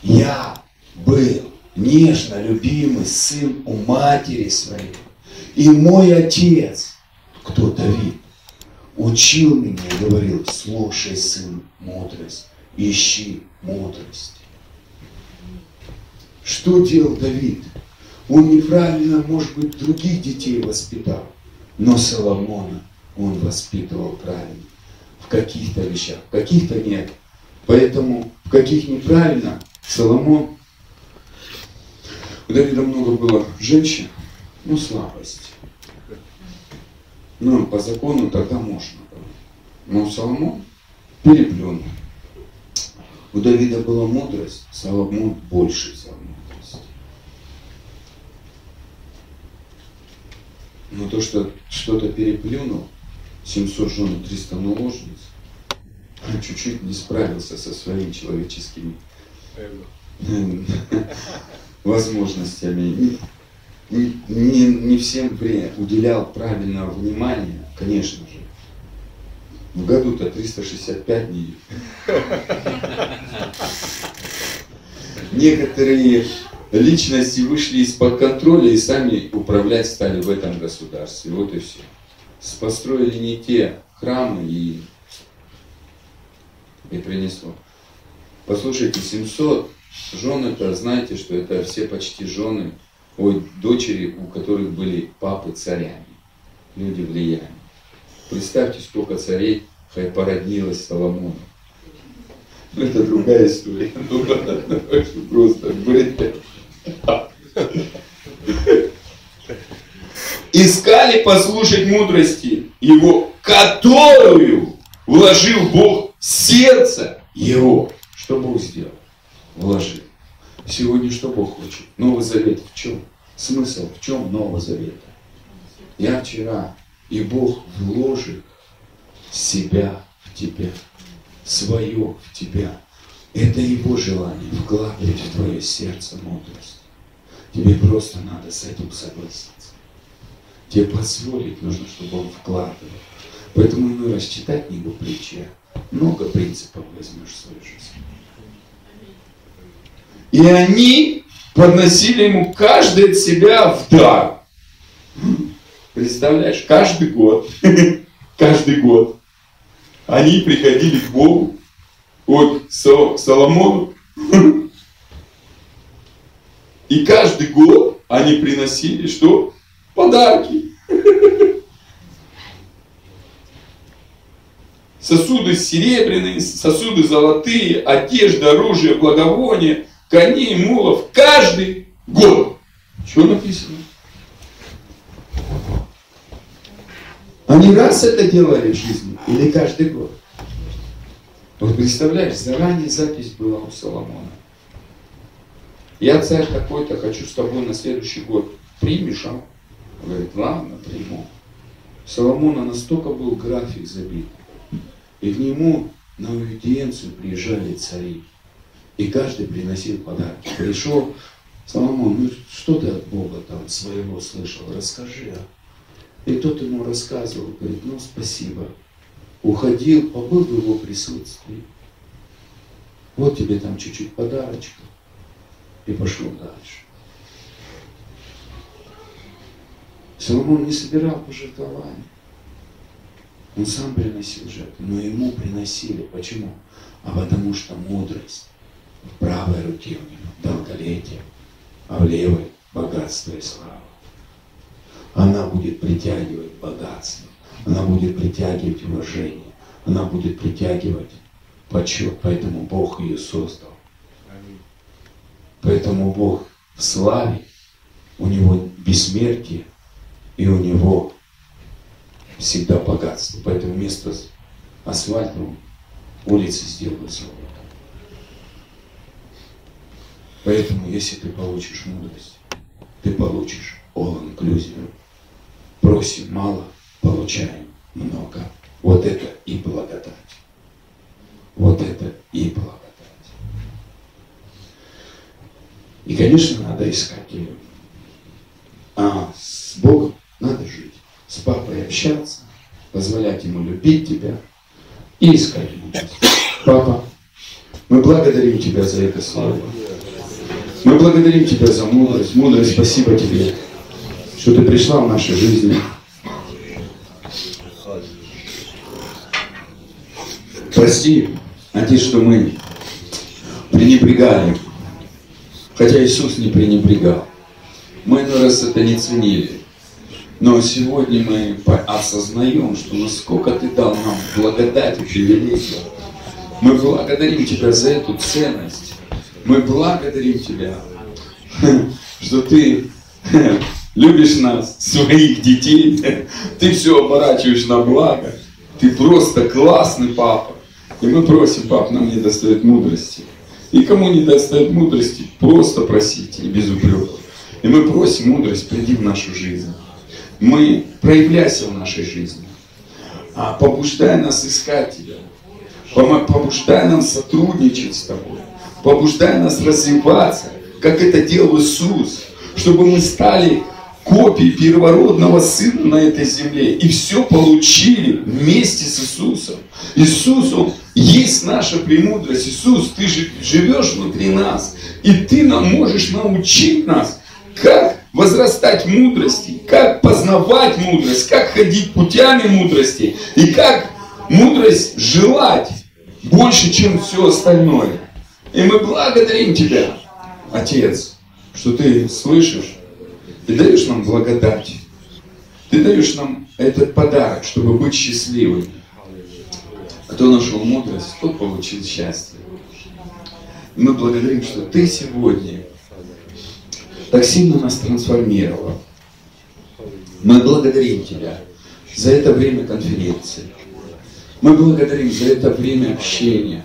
Я был нежно любимый сын у матери своей. И мой отец, кто Давид, учил меня и говорил, слушай, сын, мудрость, ищи мудрость. Что делал Давид? Он неправильно, может быть, других детей воспитал, но Соломона он воспитывал правильно. В каких-то вещах, в каких-то нет. Поэтому в каких неправильно, Соломон, у Давида много было женщин, ну, слабость. Ну, по закону тогда можно было. Но Соломон переплюнул. У Давида была мудрость, Соломон больше взял мудрость. Но то, что что-то переплюнул, 700 жен и 300 наложниц, чуть-чуть не справился со своими человеческими возможностями. Не, не, не всем время уделял правильного внимания, конечно же. В году-то 365 дней. Некоторые личности вышли из-под контроля и сами управлять стали в этом государстве. Вот и все. Построили не те храмы и и принесло. Послушайте, 700 жен это, знаете, что это все почти жены, ой, дочери, у которых были папы царями, люди влияния. Представьте, сколько царей породнилось Соломону. Ну, это другая история. Ну, просто бред. Искали послушать мудрости его, которую вложил Бог в сердце его. Что Бог сделал? Вложил. Сегодня что Бог хочет? Новый Завет в чем? Смысл в чем Нового Завета? Я вчера, и Бог вложит себя в тебя, свое в тебя. Это Его желание, вкладывать в твое сердце мудрость. Тебе просто надо с этим согласиться. Тебе позволить нужно, чтобы Он вкладывал. Поэтому иной раз читать книгу притчи, много принципов возьмешь в свою жизнь. И они подносили ему каждый от себя в дар. Представляешь, каждый год, каждый год они приходили к Богу, вот Соломону, и каждый год они приносили что? Подарки. Сосуды серебряные, сосуды золотые, одежда, оружие, благовоние, коней, мулов. Каждый год. Что написано? Они раз это делали в жизни или каждый год? Вот представляешь, заранее запись была у Соломона. Я царь такой-то, хочу с тобой на следующий год. Примешь, а? Говорит, ладно, приму. Соломона настолько был график забит. И к нему на аудиенцию приезжали цари. И каждый приносил подарки. Пришел Соломон, ну что ты от Бога там своего слышал, расскажи. А? И тот ему рассказывал, говорит, ну спасибо. Уходил, побыл в его присутствии. Вот тебе там чуть-чуть подарочка. И пошел дальше. Соломон не собирал пожертвования. Он сам приносил жертвы, но ему приносили. Почему? А потому что мудрость в правой руке у него долголетие, а в левой богатство и слава она будет притягивать богатство, она будет притягивать уважение, она будет притягивать почет. Поэтому Бог ее создал. Поэтому Бог в славе, у него бессмертие, и у него всегда богатство. Поэтому вместо асфальта улицы сделают золото. Поэтому, если ты получишь мудрость, ты получишь all inclusive. Просим мало, получаем много. Вот это и благодать. Вот это и благодать. И, конечно, надо искать ее. А с Богом надо жить. С папой общаться, позволять ему любить тебя и искать мудрость. Папа, мы благодарим тебя за это слово. Мы благодарим тебя за мудрость. Мудрость, спасибо тебе что ты пришла в нашей жизни. Прости, Отец, что мы пренебрегали, хотя Иисус не пренебрегал. Мы иной раз это не ценили. Но сегодня мы осознаем, что насколько Ты дал нам благодать и привилегию. Мы благодарим Тебя за эту ценность. Мы благодарим Тебя, что Ты любишь нас, своих детей, ты все оборачиваешь на благо. Ты просто классный папа. И мы просим, пап, нам не достает мудрости. И кому не достает мудрости, просто просите, и без упреков. И мы просим мудрость, приди в нашу жизнь. Мы проявляйся в нашей жизни. А побуждай нас искать Тебя. Побуждай нам сотрудничать с Тобой. Побуждай нас развиваться, как это делал Иисус. Чтобы мы стали копии первородного Сына на этой земле. И все получили вместе с Иисусом. Иисус, Он есть наша премудрость. Иисус, Ты живешь внутри нас. И Ты нам можешь научить нас, как возрастать мудрости, как познавать мудрость, как ходить путями мудрости и как мудрость желать больше, чем все остальное. И мы благодарим Тебя, Отец, что Ты слышишь и даешь нам благодать. Ты даешь нам этот подарок, чтобы быть счастливыми. Кто нашел мудрость, тот получил счастье. Мы благодарим, что Ты сегодня так сильно нас трансформировал. Мы благодарим Тебя за это время конференции. Мы благодарим за это время общения,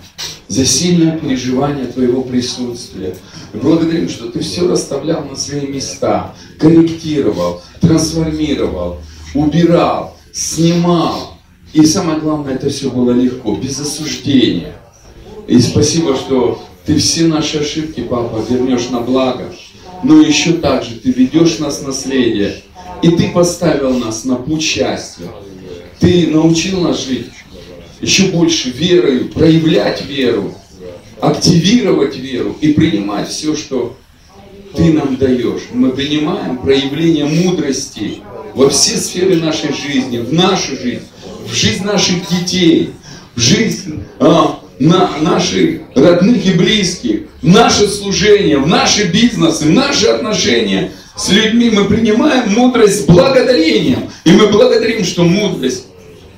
за сильное переживание Твоего присутствия. Мы благодарим, что Ты все расставлял на свои места, корректировал, трансформировал, убирал, снимал. И самое главное, это все было легко, без осуждения. И спасибо, что Ты все наши ошибки, Папа, вернешь на благо. Но еще также Ты ведешь нас в наследие. И Ты поставил нас на путь счастья. Ты научил нас жить еще больше верою, проявлять веру, активировать веру и принимать все, что ты нам даешь. Мы принимаем проявление мудрости во все сферы нашей жизни, в нашу жизнь, в жизнь наших детей, в жизнь а, на наших родных и близких, в наше служение, в наши бизнесы, в наши отношения с людьми. Мы принимаем мудрость с благодарением. И мы благодарим, что мудрость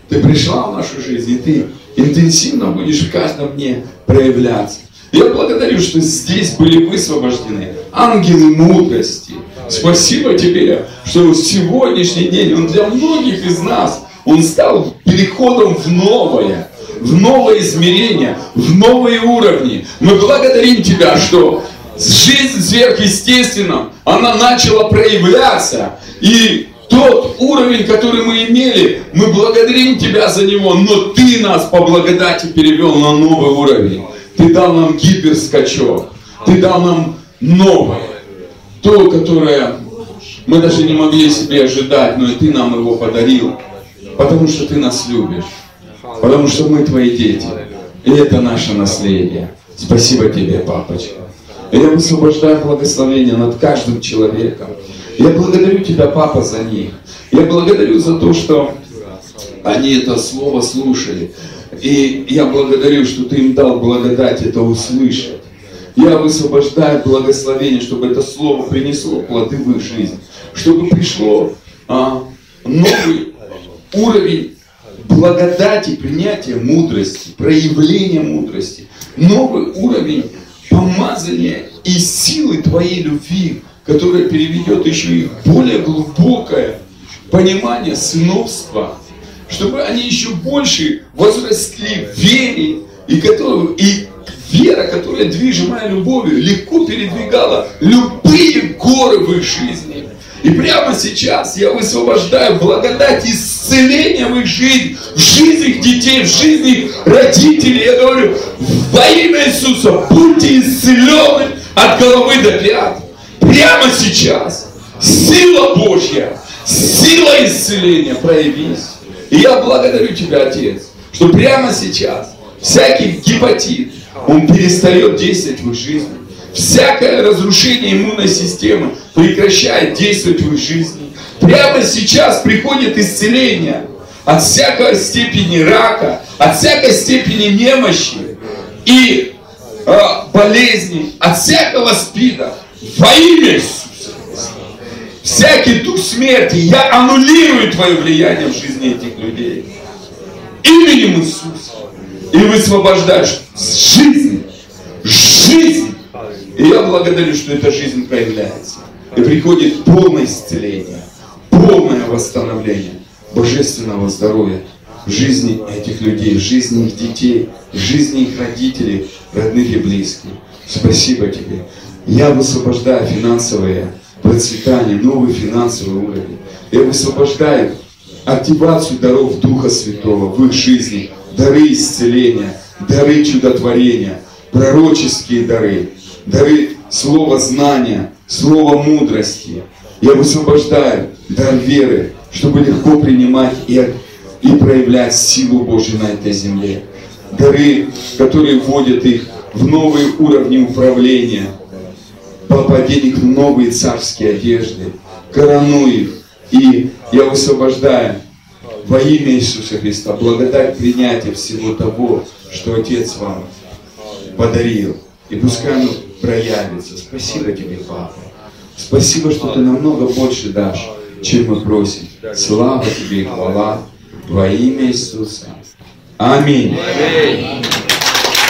ты пришла в нашу жизнь, и ты интенсивно будешь в каждом дне проявляться. Я благодарю, что здесь были высвобождены ангелы мудрости. Спасибо тебе, что сегодняшний день, он для многих из нас, он стал переходом в новое, в новое измерение, в новые уровни. Мы благодарим тебя, что жизнь сверхъестественная, она начала проявляться. И тот уровень, который мы имели, мы благодарим Тебя за него, но Ты нас по благодати перевел на новый уровень. Ты дал нам гиперскачок. Ты дал нам новое. То, которое мы даже не могли себе ожидать, но и Ты нам его подарил. Потому что Ты нас любишь. Потому что мы Твои дети. И это наше наследие. Спасибо Тебе, папочка. Я высвобождаю благословение над каждым человеком. Я благодарю Тебя, Папа, за них. Я благодарю за то, что они это слово слушали. И я благодарю, что Ты им дал благодать это услышать. Я высвобождаю благословение, чтобы это слово принесло плоды в их жизнь. Чтобы пришло а, новый уровень благодати, принятия мудрости, проявления мудрости. Новый уровень помазания и силы Твоей любви которое переведет еще и более глубокое понимание сыновства, чтобы они еще больше возросли в вере, и, которую, и вера, которая, движимая любовью, легко передвигала любые горы в их жизни. И прямо сейчас я высвобождаю благодать исцеления в их жизнь, в жизнь их детей, в жизнь их родителей. Я говорю, во имя Иисуса будьте исцелены от головы до пят прямо сейчас сила Божья, сила исцеления проявись. И я благодарю Тебя, Отец, что прямо сейчас всякий гепатит, он перестает действовать в их жизни. Всякое разрушение иммунной системы прекращает действовать в их жизни. Прямо сейчас приходит исцеление от всякой степени рака, от всякой степени немощи и э, болезни, от всякого спида во имя Иисуса Всякий дух смерти, я аннулирую твое влияние в жизни этих людей. Именем Иисуса. И высвобождаешь жизнь. Жизнь. И я благодарю, что эта жизнь проявляется. И приходит полное исцеление, полное восстановление божественного здоровья в жизни этих людей, в жизни их детей, в жизни их родителей, родных и близких. Спасибо тебе. Я высвобождаю финансовое процветание, новый финансовый уровень. Я высвобождаю активацию даров Духа Святого в их жизни, дары исцеления, дары чудотворения, пророческие дары, дары слова знания, слова мудрости. Я высвобождаю дар веры, чтобы легко принимать и, и проявлять силу Божью на этой земле. Дары, которые вводят их в новые уровни управления – Папа, одень их в новые царские одежды, корону их. И я высвобождаю во имя Иисуса Христа благодать принятия всего того, что Отец вам подарил. И пускай оно проявится. Спасибо тебе, Папа. Спасибо, что ты намного больше дашь, чем мы просим. Слава тебе и хвала во имя Иисуса. Аминь.